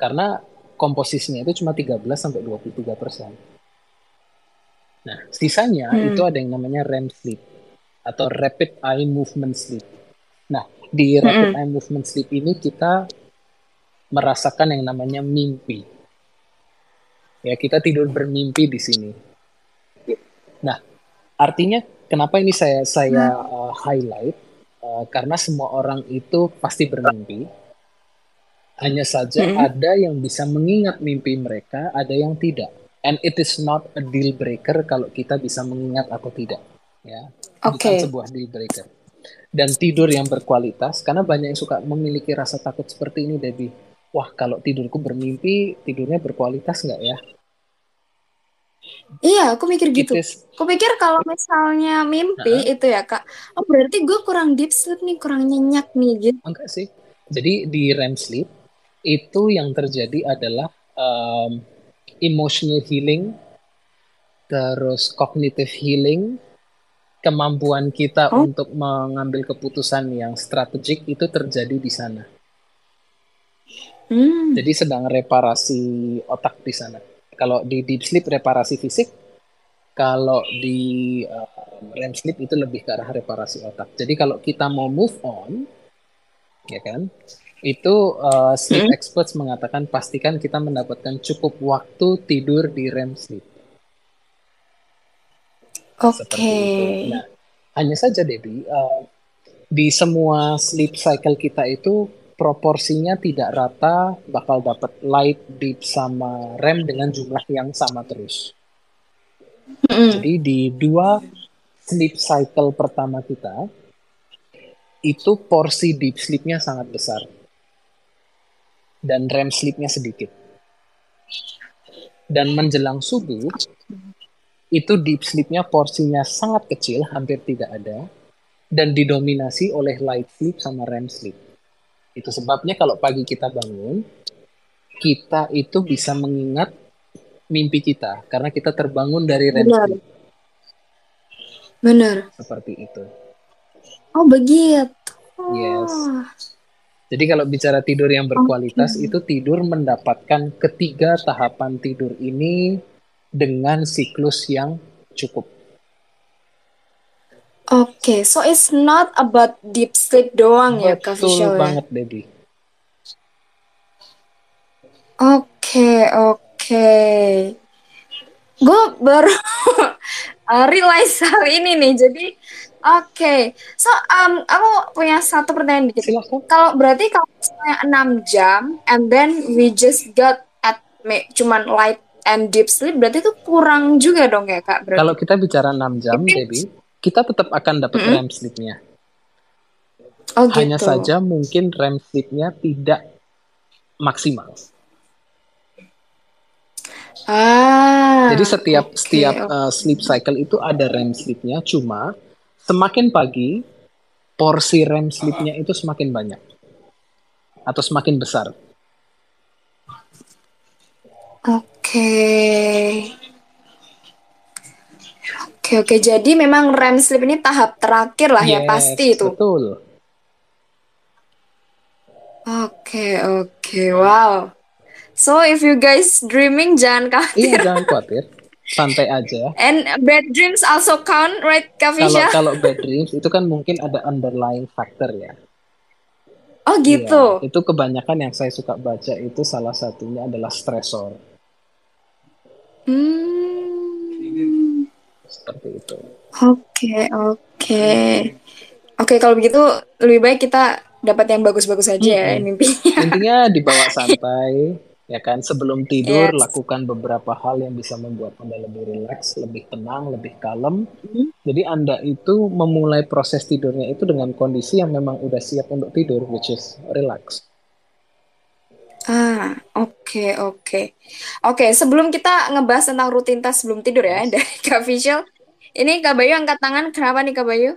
karena komposisinya itu cuma 13 sampai 23 persen. Nah, sisanya hmm. itu ada yang namanya REM sleep atau rapid eye movement sleep. Di rapid hmm. eye movement sleep ini kita merasakan yang namanya mimpi. Ya, kita tidur bermimpi di sini. Nah, artinya Kenapa ini saya saya uh, highlight? Uh, karena semua orang itu pasti bermimpi. Hanya saja hmm. ada yang bisa mengingat mimpi mereka, ada yang tidak. And it is not a deal breaker kalau kita bisa mengingat atau tidak. Ya, okay. bukan sebuah deal breaker. Dan tidur yang berkualitas, karena banyak yang suka memiliki rasa takut seperti ini, Debbie. Wah, kalau tidurku bermimpi, tidurnya berkualitas nggak ya? Iya, aku mikir gitu. Aku pikir kalau misalnya mimpi uh -huh. itu ya kak, oh berarti gue kurang deep sleep nih, kurang nyenyak nih gitu. Enggak sih. Jadi di REM sleep itu yang terjadi adalah um, emotional healing, terus cognitive healing, kemampuan kita oh. untuk mengambil keputusan yang strategik itu terjadi di sana. Hmm. Jadi sedang reparasi otak di sana. Kalau di deep sleep reparasi fisik, kalau di uh, REM sleep itu lebih ke arah reparasi otak. Jadi kalau kita mau move on, ya kan, itu uh, sleep hmm. experts mengatakan pastikan kita mendapatkan cukup waktu tidur di REM sleep. Oke. Okay. Nah, hanya saja Debbie, uh, di semua sleep cycle kita itu proporsinya tidak rata bakal dapat light, deep sama REM dengan jumlah yang sama terus. Mm. Jadi di dua sleep cycle pertama kita itu porsi deep sleepnya sangat besar. dan REM sleepnya sedikit. Dan menjelang subuh, itu deep sleepnya porsinya sangat kecil, hampir tidak ada, dan didominasi oleh light sleep sama REM sleep. Itu sebabnya kalau pagi kita bangun, kita itu bisa mengingat mimpi kita, karena kita terbangun dari REM Benar. sleep. Benar. Seperti itu. Oh begitu. Yes. Jadi kalau bicara tidur yang berkualitas Okay. itu tidur mendapatkan ketiga tahapan tidur ini dengan siklus yang cukup. Oke, so it's not about deep sleep doang ya, Kak Betul ya? banget, Debbie. Oke, oke. Gue baru uh, realize hal ini nih. Jadi, oke. So, um, aku punya satu pertanyaan dikit. Kalau berarti kalau misalnya 6 jam, and then we just got at me, cuman light and deep sleep, berarti itu kurang juga dong ya, Kak? Berarti. Kalau kita bicara 6 jam, Debbie, kita tetap akan dapat Mm-mm. REM sleep-nya. oh, Hanya gitu. saja mungkin REM sleep-nya tidak maksimal. Ah, Jadi setiap oke, setiap oke. uh, sleep cycle itu ada REM sleep-nya, cuma semakin pagi porsi REM sleep-nya itu semakin banyak atau semakin besar. Oke. Oke, oke. Jadi memang REM sleep ini tahap terakhir lah ya, Yes, pasti itu. betul. Oke, oke. Wow. So if you guys dreaming jangan Iya, khawatir. jangan khawatir. Santai aja. And bad dreams also count, right, Kak Kalau kalau bad dreams itu kan mungkin ada underlying factor ya. Oh, gitu. Iya, itu kebanyakan yang saya suka baca itu salah satunya adalah stresor. Hmm. Seperti itu. Oke, oke. Oke, kalau begitu lebih baik kita dapat yang bagus-bagus aja ya Mm-mm. mimpinya. Intinya dibawa santai, ya kan. Sebelum tidur Yes. lakukan beberapa hal yang bisa membuat Anda lebih rileks, lebih tenang, lebih kalem. Hmm. Jadi Anda itu memulai proses tidurnya itu dengan kondisi yang memang udah siap untuk tidur, which is relax. Ah, oke, oke. Oke, sebelum kita ngebahas tentang rutinitas sebelum tidur ya dari Kak Visual, ini Kak Bayu angkat tangan. Kenapa nih Kak Bayu?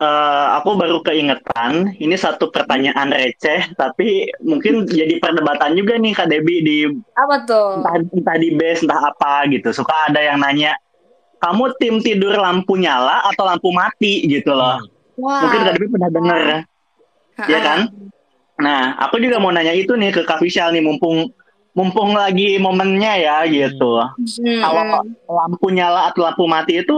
Eh, aku baru keingetan, ini satu pertanyaan receh, tapi mungkin jadi perdebatan juga nih Kak Debbie di Apa tuh? entah, entah di base entah apa gitu. Suka ada yang nanya, kamu tim tidur lampu nyala atau lampu mati gitu loh. Wah, Mungkin Kak Debbie pernah denger, ya ah, kan? Nah, aku juga mau nanya itu nih ke Kak Vishal nih, mumpung mumpung lagi momennya ya gitu. hmm, Kalau lampu nyala atau lampu mati itu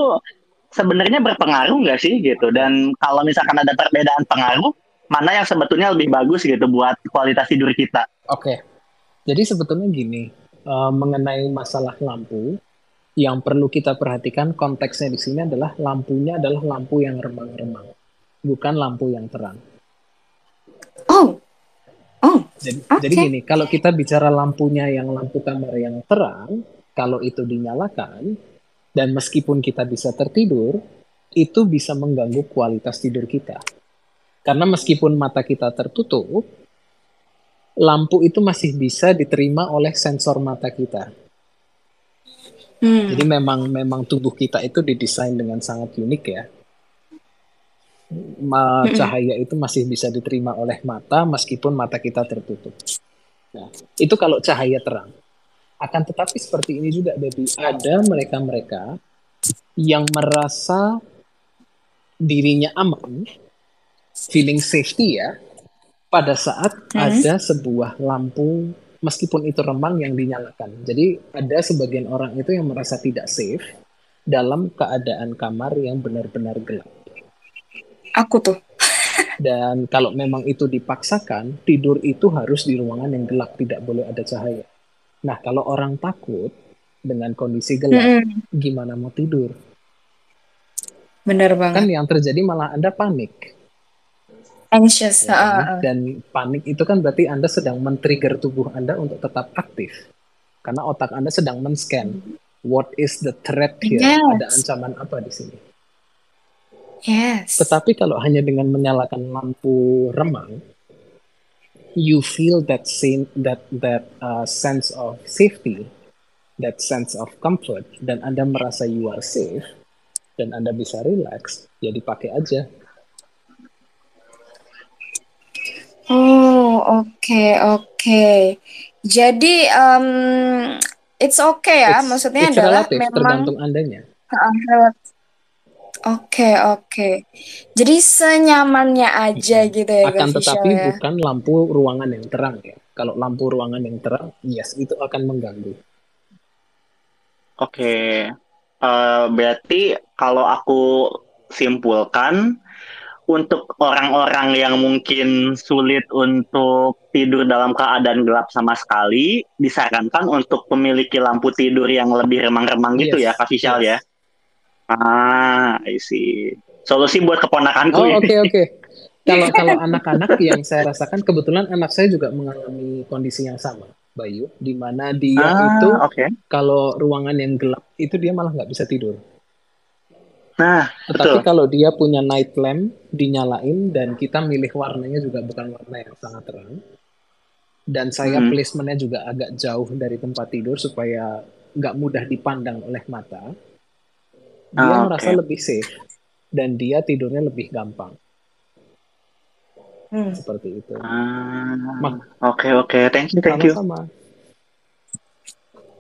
sebenarnya berpengaruh nggak sih gitu? Dan kalau misalkan ada perbedaan pengaruh, mana yang sebetulnya lebih bagus gitu buat kualitas tidur kita? Oke. Jadi sebetulnya gini, eh, mengenai masalah lampu, yang perlu kita perhatikan konteksnya di sini adalah lampunya adalah lampu yang remang-remang, bukan lampu yang terang. Oh, oh, Jadi, Oke. jadi gini, kalau kita bicara lampunya yang lampu kamar yang terang, kalau itu dinyalakan, dan meskipun kita bisa tertidur, itu bisa mengganggu kualitas tidur kita. Karena meskipun mata kita tertutup, lampu itu masih bisa diterima oleh sensor mata kita. hmm, Jadi memang memang tubuh kita itu didesain dengan sangat unik ya. Cahaya itu masih bisa diterima oleh mata meskipun mata kita tertutup. Nah, itu kalau cahaya terang. Akan tetapi seperti ini juga, Baby. Ada mereka-mereka yang merasa dirinya aman, feeling safety ya, pada saat Hmm. ada sebuah lampu meskipun itu remang yang dinyalakan. Jadi ada sebagian orang itu yang merasa tidak safe dalam keadaan kamar yang benar-benar gelap. Aku tuh. Dan kalau memang itu dipaksakan, tidur itu harus di ruangan yang gelap, tidak boleh ada cahaya. Nah, kalau orang takut dengan kondisi gelap, Mm-mm. gimana mau tidur? Bener Kan banget. yang terjadi malah Anda panik. Anxious. ya kan? ah, ah. Dan panik itu kan berarti Anda sedang men-trigger tubuh Anda untuk tetap aktif. Karena otak Anda sedang men-scan. What is the threat here? Yes. Ada ancaman apa di sini? Yes. Tetapi kalau hanya dengan menyalakan lampu remang, you feel that same that that uh, sense of safety, that sense of comfort, dan Anda merasa you are safe, dan Anda bisa relax, ya dipakai aja. Oh, oke, okay, oke. Okay. Jadi, um, it's okay ya, it's, maksudnya it's adalah relative, memang tergantung andanya. Oke, oke. Jadi senyamannya aja gitu ya, Akan tetapi ya. bukan lampu ruangan yang terang ya. Kalau lampu ruangan yang terang, yes, itu akan mengganggu. Oke, uh, berarti kalau aku simpulkan, untuk orang-orang yang mungkin sulit untuk tidur dalam keadaan gelap sama sekali, disarankan untuk memiliki lampu tidur yang lebih remang-remang gitu ya, Kak Vishal yes. ya. Ah, I see. Solusi buat keponakanku. Oh, oke okay, oke. Okay. Kalau kalau anak-anak yang saya rasakan kebetulan anak saya juga mengalami kondisi yang sama, Bayu, di mana dia ah, itu okay. kalau ruangan yang gelap itu dia malah nggak bisa tidur. Nah, tetapi betul. kalau dia punya night lamp dinyalain dan kita milih warnanya juga bukan warna yang sangat terang. Dan saya hmm. placementnya juga agak jauh dari tempat tidur supaya nggak mudah dipandang oleh mata dia oh, merasa okay. lebih safe dan dia tidurnya lebih gampang. Hmm. Seperti itu. Ah, oke oke, okay. thank you thank you. Sama-sama.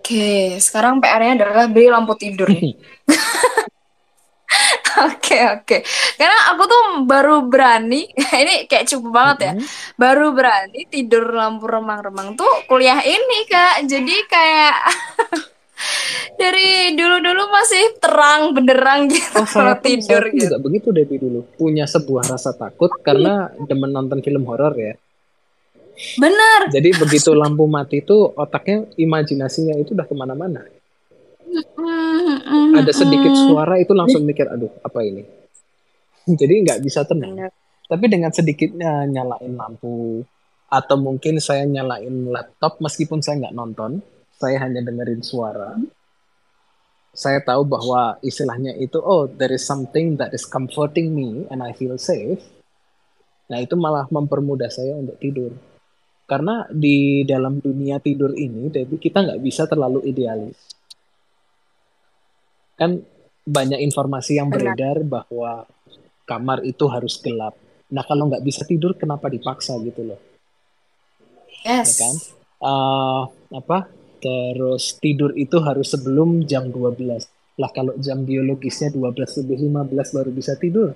Oke, sekarang PR-nya adalah beli lampu tidur nih. Oke oke, karena aku tuh baru berani, ini kayak cukup banget ya, mm -hmm. baru berani tidur lampu remang-remang tuh kuliah ini kak, jadi kayak dari dulu-dulu masih terang benderang gitu oh, kalau tidur gitu. juga begitu dari dulu. Punya sebuah rasa takut karena demen nonton film horor ya. Benar. Jadi begitu lampu mati itu otaknya imajinasinya itu udah ke mana-mana. Ada sedikit suara itu langsung mikir, aduh apa ini? Jadi nggak bisa tenang. Benar. Tapi dengan sedikitnya nyalain lampu atau mungkin saya nyalain laptop meskipun saya nggak nonton, saya hanya dengerin suara. Saya tahu bahwa istilahnya itu, oh, there is something that is comforting me and I feel safe. Nah, itu malah mempermudah saya untuk tidur. Karena di dalam dunia tidur ini, jadi kita nggak bisa terlalu idealis. Kan banyak informasi yang beredar bahwa kamar itu harus gelap. Nah, kalau nggak bisa tidur, kenapa dipaksa gitu loh? Yes. Ya kan? Uh, apa Terus tidur itu harus sebelum jam 12. Lah kalau jam biologisnya 12 lebih 15 baru bisa tidur.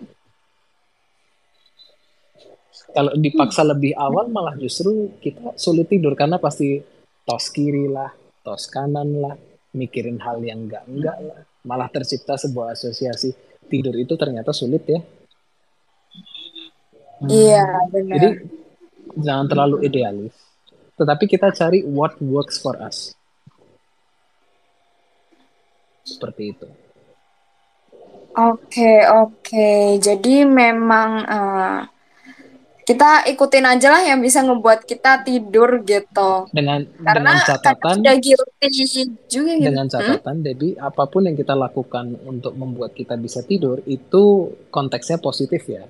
Kalau dipaksa hmm. lebih awal malah justru kita sulit tidur karena pasti tos kiri lah, tos kanan lah, mikirin hal yang enggak-enggak lah. Malah tercipta sebuah asosiasi tidur itu ternyata sulit ya. Iya, benar. Jadi jangan terlalu idealis tetapi kita cari what works for us. Seperti itu. Oke, okay, oke. Okay. Jadi memang uh, kita ikutin aja lah yang bisa ngebuat kita tidur gitu. Dengan Karena dengan catatan sudah guilty juga gitu. Dengan catatan, hmm? Debbie, apa pun yang kita lakukan untuk membuat kita bisa tidur itu konteksnya positif ya.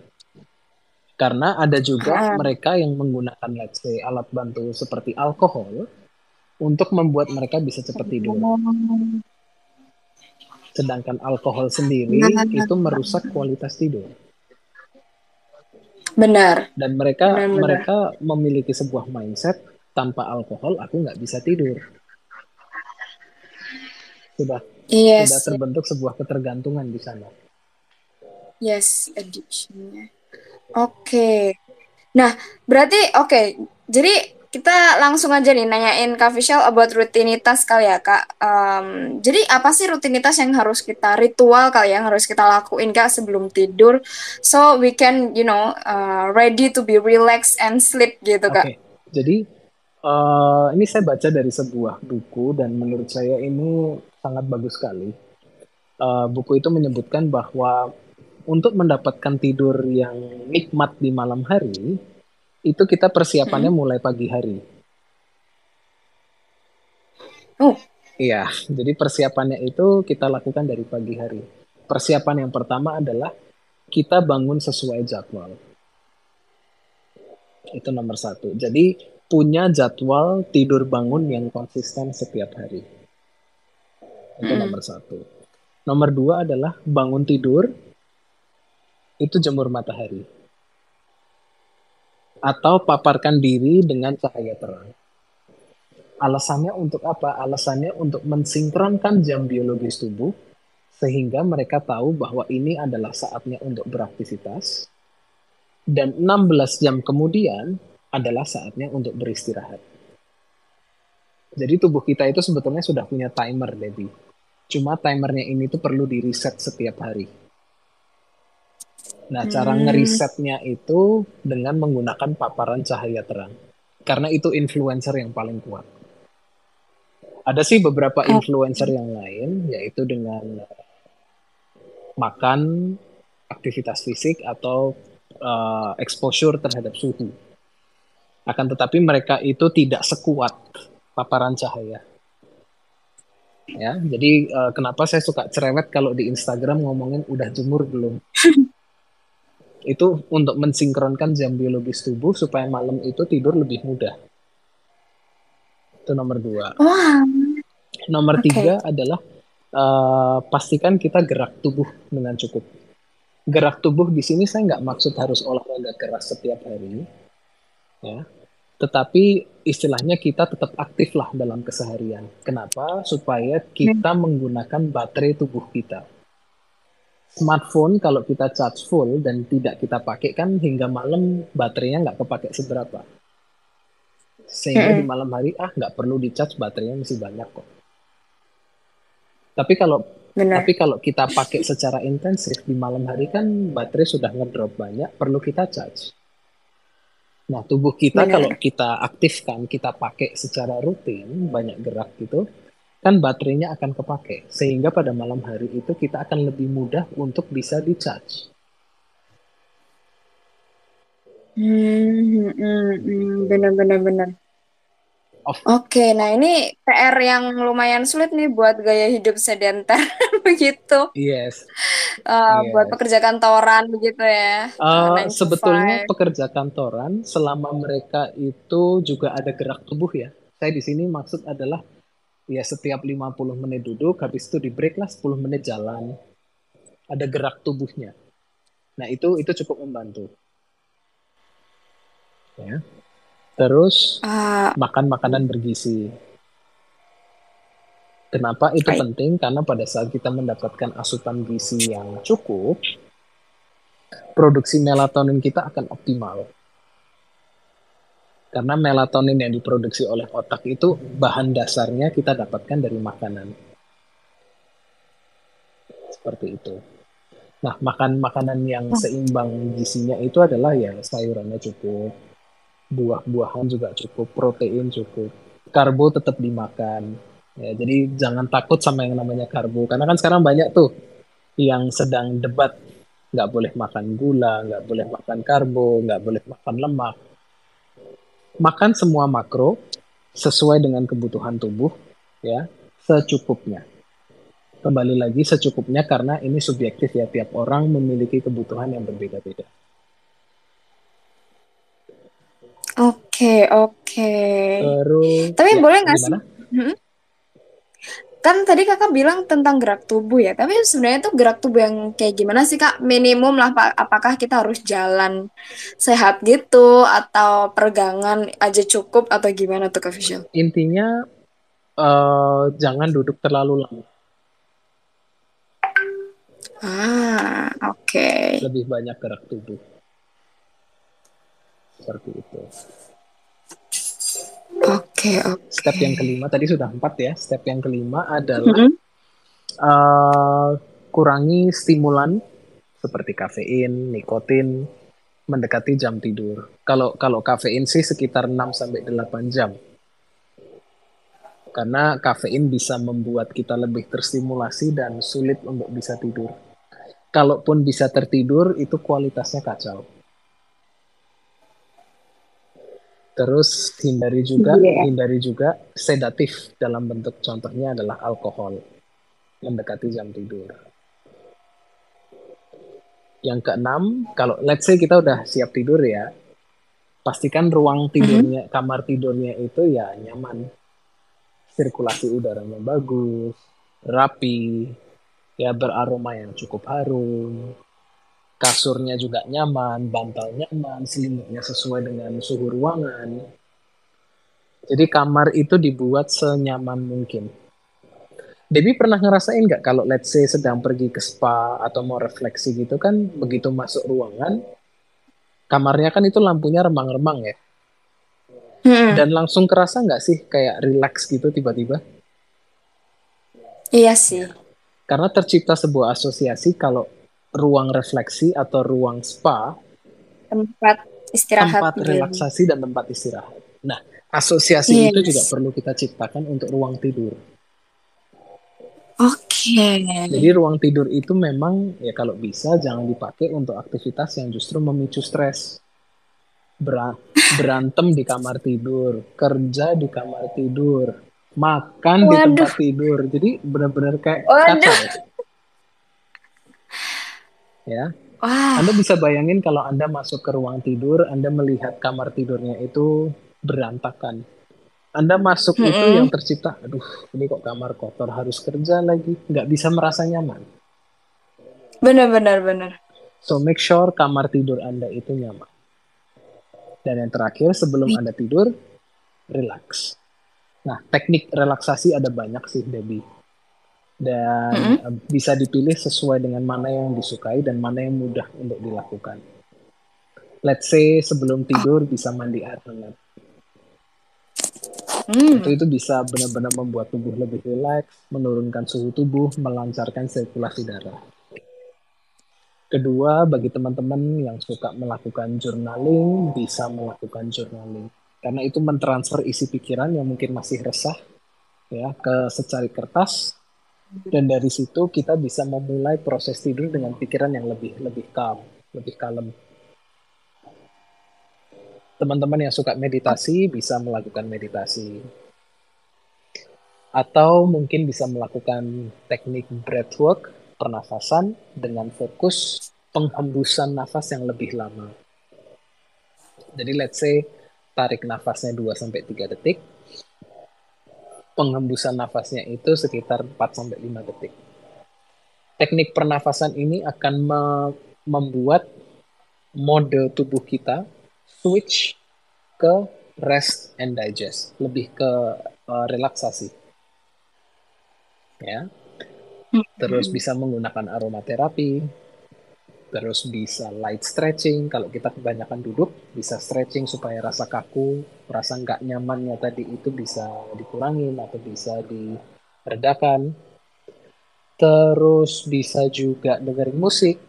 Karena ada juga uh. mereka yang menggunakan let's say alat bantu seperti alkohol untuk membuat mereka bisa cepat tidur. Sedangkan alkohol sendiri nah, itu merusak kualitas tidur. Benar. Dan mereka benar, benar. mereka memiliki sebuah mindset tanpa alkohol aku nggak bisa tidur. Sudah yes. sudah terbentuk sebuah ketergantungan di sana. Yes, addiction. Oke. Nah, berarti oke. Okay. Jadi kita langsung aja nih nanyain Kak about rutinitas kali ya Kak. Um, jadi apa sih rutinitas yang harus kita ritual kali ya, yang harus kita lakuin Kak sebelum tidur so we can you know uh, ready to be relaxed and sleep gitu Kak. Oke. Jadi uh, ini saya baca dari sebuah buku dan menurut saya ini sangat bagus sekali. Uh, buku itu menyebutkan bahwa untuk mendapatkan tidur yang nikmat di malam hari, itu kita persiapannya hmm. mulai pagi hari. Oh. Iya, jadi persiapannya itu kita lakukan dari pagi hari. Persiapan yang pertama adalah kita bangun sesuai jadwal. Itu nomor satu. Jadi punya jadwal tidur bangun yang konsisten setiap hari. Itu hmm. nomor satu. Nomor dua adalah bangun tidur itu jemur matahari atau paparkan diri dengan cahaya terang. Alasannya untuk apa? Alasannya untuk mensinkronkan jam biologis tubuh sehingga mereka tahu bahwa ini adalah saatnya untuk beraktivitas dan 16 jam kemudian adalah saatnya untuk beristirahat. Jadi tubuh kita itu sebetulnya sudah punya timer, Debbie. Cuma timernya ini tuh perlu di reset setiap hari. Nah, cara hmm. ngerisetnya itu dengan menggunakan paparan cahaya terang. Karena itu influencer yang paling kuat. Ada sih beberapa influencer yang lain, yaitu dengan makan, aktivitas fisik, atau uh, exposure terhadap suhu. Akan tetapi mereka itu tidak sekuat paparan cahaya. Ya, jadi uh, kenapa saya suka cerewet kalau di Instagram ngomongin udah jemur belum? itu untuk mensinkronkan jam biologis tubuh supaya malam itu tidur lebih mudah. Itu nomor dua. Wow. Nomor okay. tiga adalah uh, pastikan kita gerak tubuh dengan cukup. Gerak tubuh di sini saya nggak maksud harus olahraga keras setiap hari, ya. Tetapi istilahnya kita tetap aktif lah dalam keseharian. Kenapa? Supaya kita hmm. menggunakan baterai tubuh kita. Smartphone kalau kita charge full dan tidak kita pakai kan hingga malam baterainya nggak kepake seberapa sehingga hmm. di malam hari ah nggak perlu di charge baterainya masih banyak kok tapi kalau Benar. tapi kalau kita pakai secara intensif di malam hari kan baterai sudah ngedrop banyak perlu kita charge nah tubuh kita Benar. kalau kita aktifkan kita pakai secara rutin banyak gerak gitu kan baterainya akan kepake sehingga pada malam hari itu kita akan lebih mudah untuk bisa di charge Hmm, hmm, hmm, benar benar benar. Oke, nah ini PR yang lumayan sulit nih buat gaya hidup sedenter begitu. Yes. Uh, yes. Buat pekerja kantoran begitu ya. Uh, sebetulnya pekerja kantoran selama mereka itu juga ada gerak tubuh ya. Saya di sini maksud adalah ya setiap 50 menit duduk, habis itu di break lah 10 menit jalan. Ada gerak tubuhnya. Nah itu itu cukup membantu ya. Terus uh, makan makanan bergizi. Kenapa itu right. penting? Karena pada saat kita mendapatkan asupan gizi yang cukup, produksi melatonin kita akan optimal. Karena melatonin yang diproduksi oleh otak itu bahan dasarnya kita dapatkan dari makanan. Seperti itu. Nah, makan makanan yang oh. seimbang gizinya itu adalah ya sayurannya cukup, buah-buahan juga cukup, protein cukup, karbo tetap dimakan. Ya, jadi jangan takut sama yang namanya karbo, karena kan sekarang banyak tuh yang sedang debat nggak boleh makan gula, nggak boleh makan karbo, nggak boleh makan lemak. Makan semua makro sesuai dengan kebutuhan tubuh, ya secukupnya. Kembali lagi secukupnya karena ini subjektif ya tiap orang memiliki kebutuhan yang berbeda-beda. Oke, oke. Terus Tapi ya, boleh nggak sih? Hmm? Kan tadi kakak bilang tentang gerak tubuh ya, tapi sebenarnya tuh gerak tubuh yang kayak gimana sih kak? Minimum lah, Pak. apakah kita harus jalan sehat gitu, atau peregangan aja cukup, atau gimana tuh kak Visual? Intinya uh, jangan duduk terlalu lama. Ah, oke. Okay. Lebih banyak gerak tubuh seperti itu. Okay. Okay. Step yang kelima tadi sudah empat ya. Step yang kelima adalah mm -hmm. uh, kurangi stimulan seperti kafein, nikotin mendekati jam tidur. Kalau kalau kafein sih sekitar 6 sampai 8 jam. Karena kafein bisa membuat kita lebih terstimulasi dan sulit untuk bisa tidur. Kalaupun bisa tertidur itu kualitasnya kacau. Terus hindari juga yeah. hindari juga sedatif dalam bentuk contohnya adalah alkohol mendekati jam tidur. Yang keenam, kalau let's say kita udah siap tidur ya, pastikan ruang tidurnya, mm -hmm. kamar tidurnya itu ya nyaman, sirkulasi udaranya bagus, rapi, ya beraroma yang cukup harum, kasurnya juga nyaman, bantal nyaman, selimutnya sesuai dengan suhu ruangan. Jadi kamar itu dibuat senyaman mungkin. Debbie pernah ngerasain nggak kalau let's say sedang pergi ke spa atau mau refleksi gitu kan begitu masuk ruangan kamarnya kan itu lampunya remang-remang ya. Hmm. Dan langsung kerasa nggak sih kayak relax gitu tiba-tiba? Iya sih. Karena tercipta sebuah asosiasi kalau ruang refleksi atau ruang spa tempat istirahat tempat relaksasi dan tempat istirahat. Nah, asosiasi yes. itu juga perlu kita ciptakan untuk ruang tidur. Oke. Okay. Jadi ruang tidur itu memang ya kalau bisa jangan dipakai untuk aktivitas yang justru memicu stres. Ber berantem di kamar tidur, kerja di kamar tidur, makan Waduh. di tempat tidur. Jadi benar-benar kayak kacau. Ya. Wah. Anda bisa bayangin kalau Anda masuk ke ruang tidur, Anda melihat kamar tidurnya itu berantakan anda masuk -hmm. itu yang tercipta, aduh, ini kok kamar kotor, harus kerja lagi, nggak bisa merasa nyaman. Benar-benar benar. So make sure kamar tidur Anda itu nyaman. Dan yang terakhir sebelum Anda tidur, relax. Nah, teknik relaksasi ada banyak sih, Debbie. Dan -hmm. bisa dipilih sesuai dengan mana yang disukai dan mana yang mudah untuk dilakukan. Let's say sebelum tidur bisa mandi air hangat Hmm. Itu itu bisa benar-benar membuat tubuh lebih rileks, menurunkan suhu tubuh, melancarkan sirkulasi darah. Kedua, bagi teman-teman yang suka melakukan journaling, bisa melakukan journaling. Karena itu mentransfer isi pikiran yang mungkin masih resah ya ke secari kertas dan dari situ kita bisa memulai proses tidur dengan pikiran yang lebih lebih calm, lebih kalem teman-teman yang suka meditasi bisa melakukan meditasi atau mungkin bisa melakukan teknik breathwork pernafasan dengan fokus penghembusan nafas yang lebih lama. Jadi let's say tarik nafasnya 2 sampai 3 detik. Penghembusan nafasnya itu sekitar 4 sampai 5 detik. Teknik pernafasan ini akan me membuat mode tubuh kita switch ke rest and digest, lebih ke uh, relaksasi. Ya. Terus bisa menggunakan aromaterapi, terus bisa light stretching. Kalau kita kebanyakan duduk, bisa stretching supaya rasa kaku, rasa nggak nyamannya tadi itu bisa dikurangin atau bisa diredakan. Terus bisa juga dengerin musik,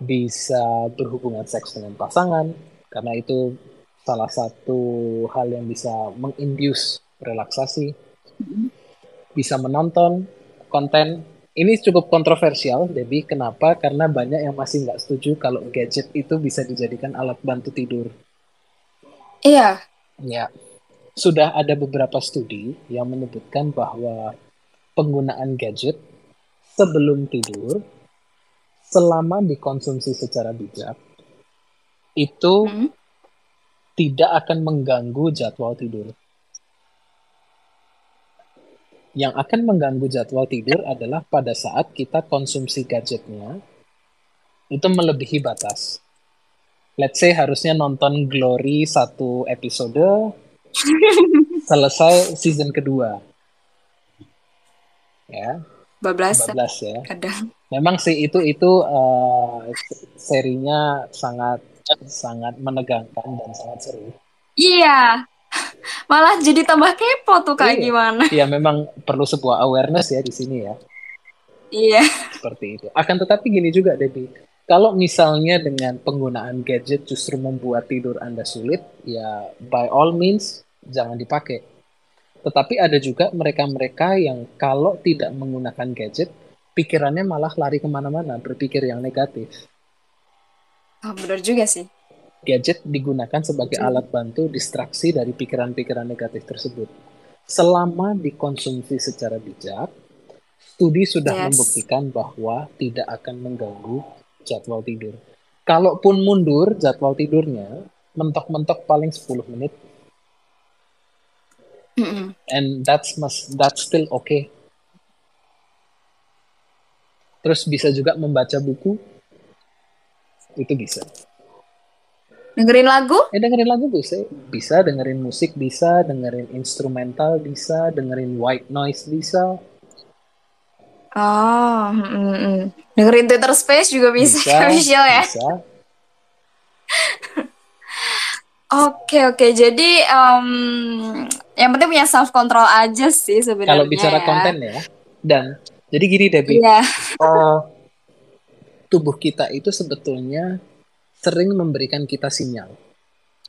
bisa berhubungan seks dengan pasangan karena itu salah satu hal yang bisa menginduce relaksasi bisa menonton konten ini cukup kontroversial Debbie. Kenapa? Karena banyak yang masih nggak setuju kalau gadget itu bisa dijadikan alat bantu tidur. Iya. Ya. Sudah ada beberapa studi yang menyebutkan bahwa penggunaan gadget sebelum tidur selama dikonsumsi secara bijak itu hmm? tidak akan mengganggu jadwal tidur. Yang akan mengganggu jadwal tidur adalah pada saat kita konsumsi gadgetnya itu melebihi batas. Let's say harusnya nonton Glory satu episode selesai season kedua. Ya. Bablas. Bablas ya. Kadang memang sih itu itu uh, serinya sangat sangat menegangkan dan sangat seru. Iya. Malah jadi tambah kepo tuh kayak iya. gimana. Iya, memang perlu sebuah awareness ya di sini ya. Iya. Seperti itu. Akan tetapi gini juga Debbie, kalau misalnya dengan penggunaan gadget justru membuat tidur Anda sulit, ya by all means jangan dipakai. Tetapi ada juga mereka-mereka yang kalau tidak menggunakan gadget, pikirannya malah lari ke mana-mana, berpikir yang negatif. Oh, benar juga sih. Gadget digunakan sebagai alat bantu distraksi dari pikiran-pikiran negatif tersebut. Selama dikonsumsi secara bijak, studi sudah yes. membuktikan bahwa tidak akan mengganggu jadwal tidur. Kalaupun mundur jadwal tidurnya, mentok-mentok paling 10 menit. Mm -mm. And that's mas that's still okay. Terus bisa juga membaca buku. Itu bisa. Dengerin lagu? Eh dengerin lagu bisa, bisa dengerin musik bisa, dengerin instrumental bisa, dengerin white noise bisa. Oh, mm, mm. dengerin Twitter Space juga bisa, bisa Michelle ya? Bisa. Oke oke, jadi um, yang penting punya self control aja sih sebenarnya. Kalau bicara ya. konten ya, dan jadi gini Debbie, yeah. uh, tubuh kita itu sebetulnya sering memberikan kita sinyal.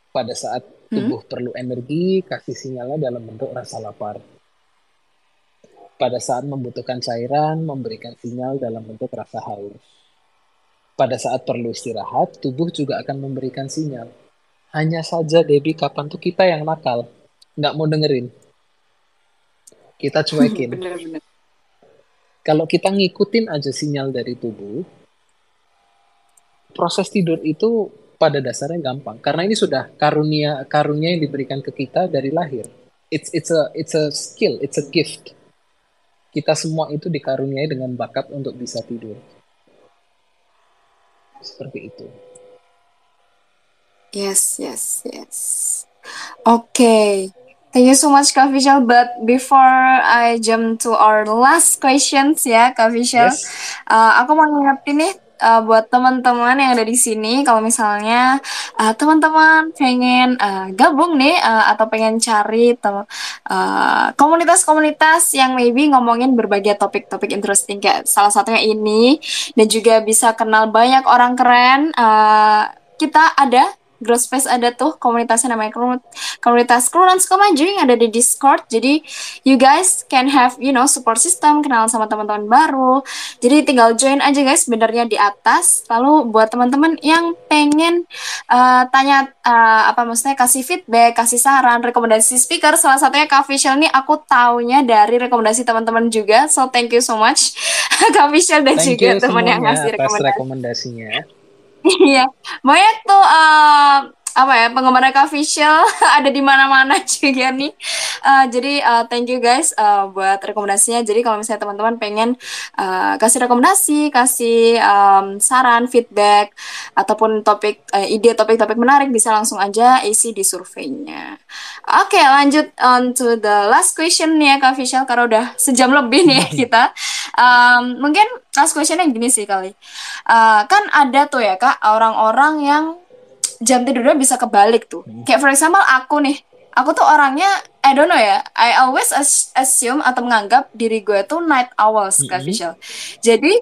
Pada saat tubuh hmm? perlu energi, kasih sinyalnya dalam bentuk rasa lapar. Pada saat membutuhkan cairan, memberikan sinyal dalam bentuk rasa haus. Pada saat perlu istirahat, tubuh juga akan memberikan sinyal. Hanya saja, Debbie, kapan tuh kita yang nakal? Nggak mau dengerin. Kita cuekin. Kalau kita ngikutin aja sinyal dari tubuh, proses tidur itu pada dasarnya gampang karena ini sudah karunia karunia yang diberikan ke kita dari lahir. It's it's a it's a skill, it's a gift. Kita semua itu dikaruniai dengan bakat untuk bisa tidur. Seperti itu. Yes, yes, yes. Oke. Okay. Thank you so much, Kak Vishal. But before I jump to our last questions ya, Kak Vishal, yes. uh, aku mau ngingetin nih uh, buat teman-teman yang ada di sini kalau misalnya uh, teman-teman pengen uh, gabung nih uh, atau pengen cari komunitas-komunitas uh, yang maybe ngomongin berbagai topik-topik interesting kayak salah satunya ini dan juga bisa kenal banyak orang keren uh, kita ada Grow Space ada tuh komunitasnya namanya komunitas Keluaran Sukamaju yang ada di Discord. Jadi you guys can have you know support system, kenal sama teman-teman baru. Jadi tinggal join aja guys sebenarnya di atas. Lalu buat teman-teman yang pengen uh, tanya uh, apa maksudnya kasih feedback, kasih saran, rekomendasi speaker, salah satunya Kak Vishal nih aku taunya dari rekomendasi teman-teman juga. So thank you so much Kak Vishal dan thank juga teman yang ngasih rekomendasi. rekomendasinya. Iya, banyak tuh uh, apa ya penggemar official ada di mana-mana juga nih. Uh, jadi uh, thank you guys uh, buat rekomendasinya. Jadi kalau misalnya teman-teman pengen uh, kasih rekomendasi, kasih um, saran, feedback ataupun topik uh, ide topik-topik menarik bisa langsung aja isi di surveinya. Oke, okay, lanjut on to the last question nih ya Kak Official karena udah sejam lebih nih ya kita. Um, mungkin last questionnya gini sih kali. Uh, kan ada tuh ya Kak orang-orang yang jam tidurnya bisa kebalik tuh. Hmm. Kayak for example aku nih, aku tuh orangnya I don't know ya, I always assume atau menganggap diri gue tuh night owls mm -hmm. Visual. Jadi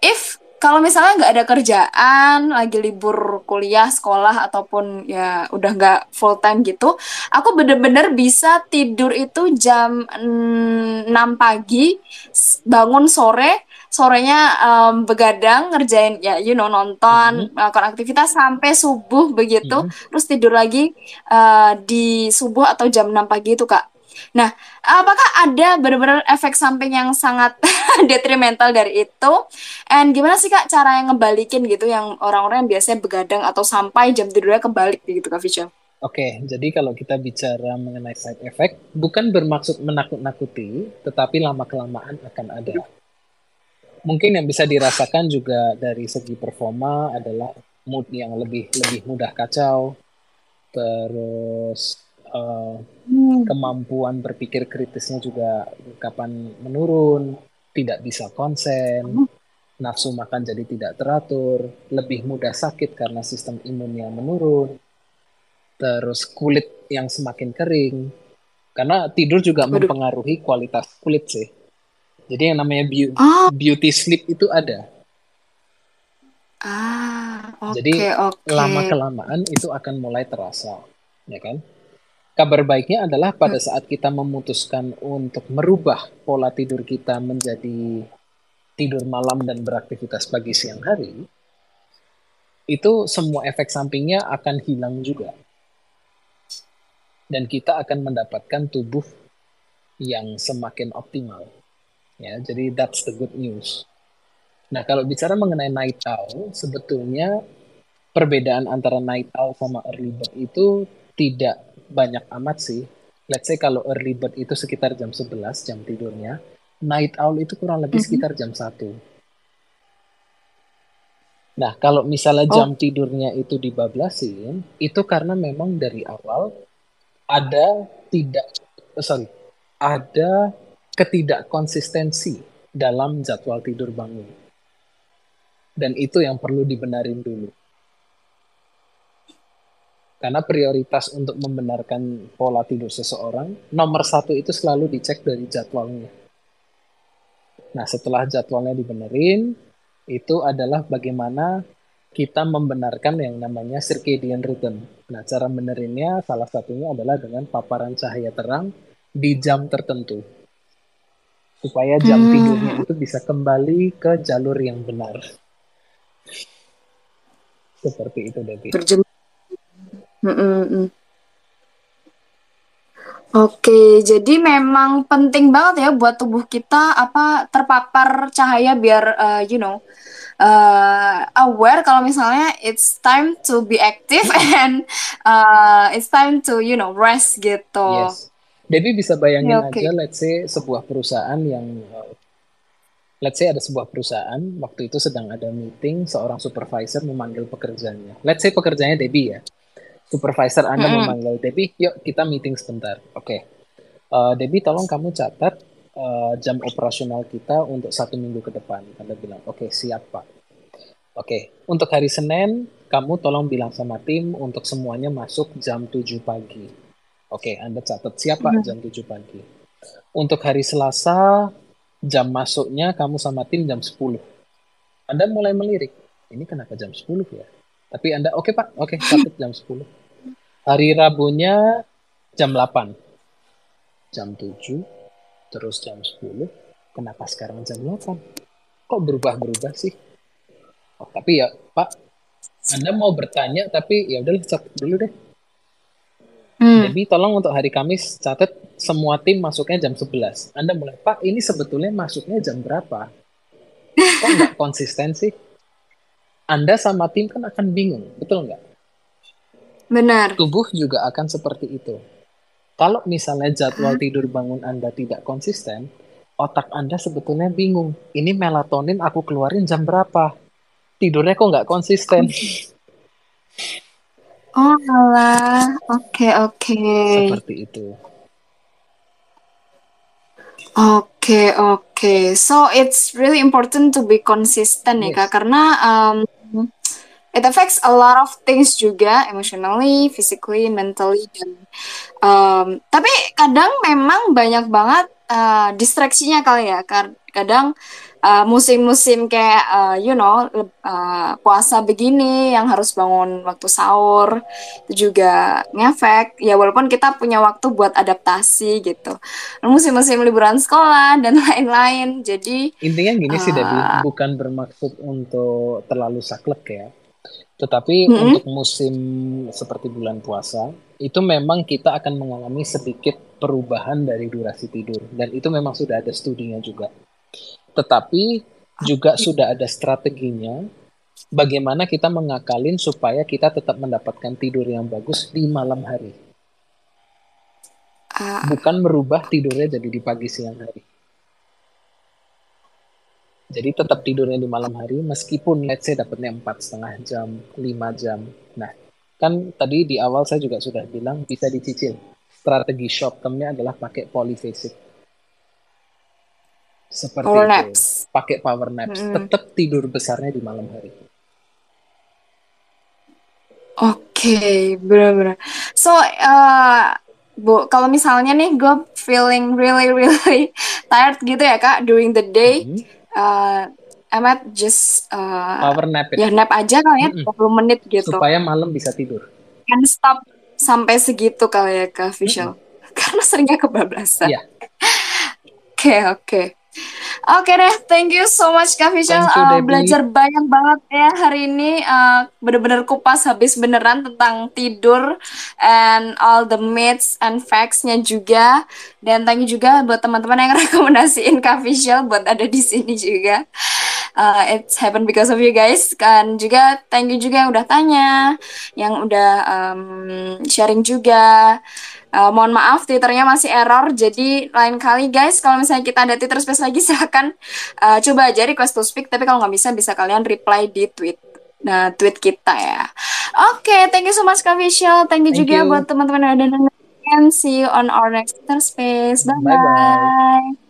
if kalau misalnya nggak ada kerjaan, lagi libur kuliah, sekolah ataupun ya udah nggak full time gitu, aku bener-bener bisa tidur itu jam 6 pagi, bangun sore, sorenya um, begadang ngerjain ya you know nonton mm -hmm. melakukan aktivitas sampai subuh begitu. Mm -hmm. terus tidur lagi uh, di subuh atau jam 6 pagi itu kak. Nah apakah ada benar-benar efek samping yang sangat detrimental dari itu? And gimana sih kak cara yang ngebalikin gitu yang orang-orang yang biasanya begadang atau sampai jam tidurnya kebalik gitu kak Ficha Oke, jadi kalau kita bicara mengenai side effect, bukan bermaksud menakut-nakuti, tetapi lama-kelamaan akan ada mungkin yang bisa dirasakan juga dari segi performa adalah mood yang lebih lebih mudah kacau terus uh, hmm. kemampuan berpikir kritisnya juga kapan menurun tidak bisa konsen hmm. nafsu makan jadi tidak teratur lebih mudah sakit karena sistem imunnya menurun terus kulit yang semakin kering karena tidur juga mempengaruhi kualitas kulit sih jadi yang namanya beauty, oh. beauty sleep itu ada. Ah. Okay, Jadi okay. lama kelamaan itu akan mulai terasa, ya kan? Kabar baiknya adalah pada hmm. saat kita memutuskan untuk merubah pola tidur kita menjadi tidur malam dan beraktivitas pagi siang hari, itu semua efek sampingnya akan hilang juga. Dan kita akan mendapatkan tubuh yang semakin optimal. Ya, jadi that's the good news. Nah, kalau bicara mengenai night owl, sebetulnya perbedaan antara night owl sama early bird itu tidak banyak amat sih. Let's say kalau early bird itu sekitar jam 11 jam tidurnya, night owl itu kurang lebih mm -hmm. sekitar jam 1. Nah, kalau misalnya oh. jam tidurnya itu dibablasin, itu karena memang dari awal ada tidak oh, sorry, ada ketidakkonsistensi dalam jadwal tidur bangun. Dan itu yang perlu dibenarin dulu. Karena prioritas untuk membenarkan pola tidur seseorang, nomor satu itu selalu dicek dari jadwalnya. Nah, setelah jadwalnya dibenerin, itu adalah bagaimana kita membenarkan yang namanya circadian rhythm. Nah, cara benerinnya salah satunya adalah dengan paparan cahaya terang di jam tertentu. Supaya jam hmm. tidurnya itu bisa kembali ke jalur yang benar. Seperti itu, Debbie. Berjem mm -mm. Oke, jadi memang penting banget ya buat tubuh kita apa terpapar cahaya biar uh, you know uh, aware kalau misalnya it's time to be active and uh, it's time to you know rest gitu. Yes. Debbie bisa bayangin yeah, okay. aja, let's say sebuah perusahaan yang let's say ada sebuah perusahaan waktu itu sedang ada meeting seorang supervisor memanggil pekerjanya. Let's say pekerjaannya Debbie ya supervisor Anda mm -hmm. memanggil Debbie, yuk kita meeting sebentar. Oke. Okay. Uh, Debbie, tolong kamu catat uh, jam operasional kita untuk satu minggu ke depan. Anda bilang, oke okay, siap Pak. Oke, okay. untuk hari Senin, kamu tolong bilang sama tim untuk semuanya masuk jam 7 pagi. Oke, okay, Anda catat siapa mm -hmm. jam 7 pagi. Untuk hari Selasa, jam masuknya kamu sama tim jam 10. Anda mulai melirik, ini kenapa jam 10 ya? Tapi Anda, oke okay, Pak, oke, okay, catat jam 10. Hari Rabunya jam 8. Jam 7, terus jam 10. Kenapa sekarang jam 8? Kok berubah-berubah sih? Oh, tapi ya, Pak, Anda mau bertanya, tapi ya udah catat dulu deh. Hmm. Jadi tolong untuk hari Kamis catat semua tim masuknya jam 11. Anda mulai, Pak, ini sebetulnya masuknya jam berapa? Kok nggak konsisten sih? Anda sama tim kan akan bingung, betul nggak? Benar. Tubuh juga akan seperti itu. Kalau misalnya jadwal tidur bangun Anda tidak konsisten, otak Anda sebetulnya bingung. Ini melatonin aku keluarin jam berapa? Tidurnya kok nggak konsisten? Oh alah, oke okay, oke. Okay. Seperti itu. Oke okay, oke. Okay. So it's really important to be consistent yes. ya kak, karena um, it affects a lot of things juga emotionally, physically, mentally dan um, tapi kadang memang banyak banget uh, distraksinya kali ya kadang uh, musim-musim kayak uh, you know uh, puasa begini yang harus bangun waktu sahur itu juga ngefek ya walaupun kita punya waktu buat adaptasi gitu musim-musim liburan sekolah dan lain-lain jadi intinya gini uh, sih Debbie bukan bermaksud untuk terlalu saklek ya tetapi mm -hmm. untuk musim seperti bulan puasa, itu memang kita akan mengalami sedikit perubahan dari durasi tidur. Dan itu memang sudah ada studinya juga. Tetapi juga sudah ada strateginya bagaimana kita mengakalin supaya kita tetap mendapatkan tidur yang bagus di malam hari. Ah. Bukan merubah tidurnya jadi di pagi siang hari. Jadi tetap tidurnya di malam hari meskipun let's say dapatnya empat setengah jam, lima jam. Nah, kan tadi di awal saya juga sudah bilang bisa dicicil. Strategi short termnya adalah pakai polyphasic. Seperti power itu. Naps. Pakai power naps. Hmm. Tetap tidur besarnya di malam hari. Oke, okay, benar-benar. So, uh, Bu, kalau misalnya nih gue feeling really really tired gitu ya kak during the day, mm -hmm uh, I might just uh, power nap ya nap aja kali ya mm -mm. 20 menit gitu supaya malam bisa tidur can stop sampai segitu kali ya ke visual mm -hmm. karena seringnya kebablasan iya. oke oke okay. Oke deh, thank you so much Kak Vishal. Uh, belajar banyak banget ya hari ini. Uh, Bener-bener kupas habis beneran tentang tidur and all the myths and facts-nya juga. Dan thank you juga buat teman-teman yang rekomendasiin Kak Vishal buat ada di sini juga. Uh, it's happen because of you guys. Kan juga thank you juga yang udah tanya, yang udah um, sharing juga. Uh, mohon maaf Twitternya masih error, jadi lain kali guys kalau misalnya kita ada Twitter space lagi silahkan uh, coba aja request to speak. Tapi kalau nggak bisa bisa kalian reply di tweet nah tweet kita ya. Oke, okay, thank you so much Kak Visual. Thank you thank juga you. buat teman-teman yang udah dengerin. See you on our next Twitter space. Bye bye. bye, -bye.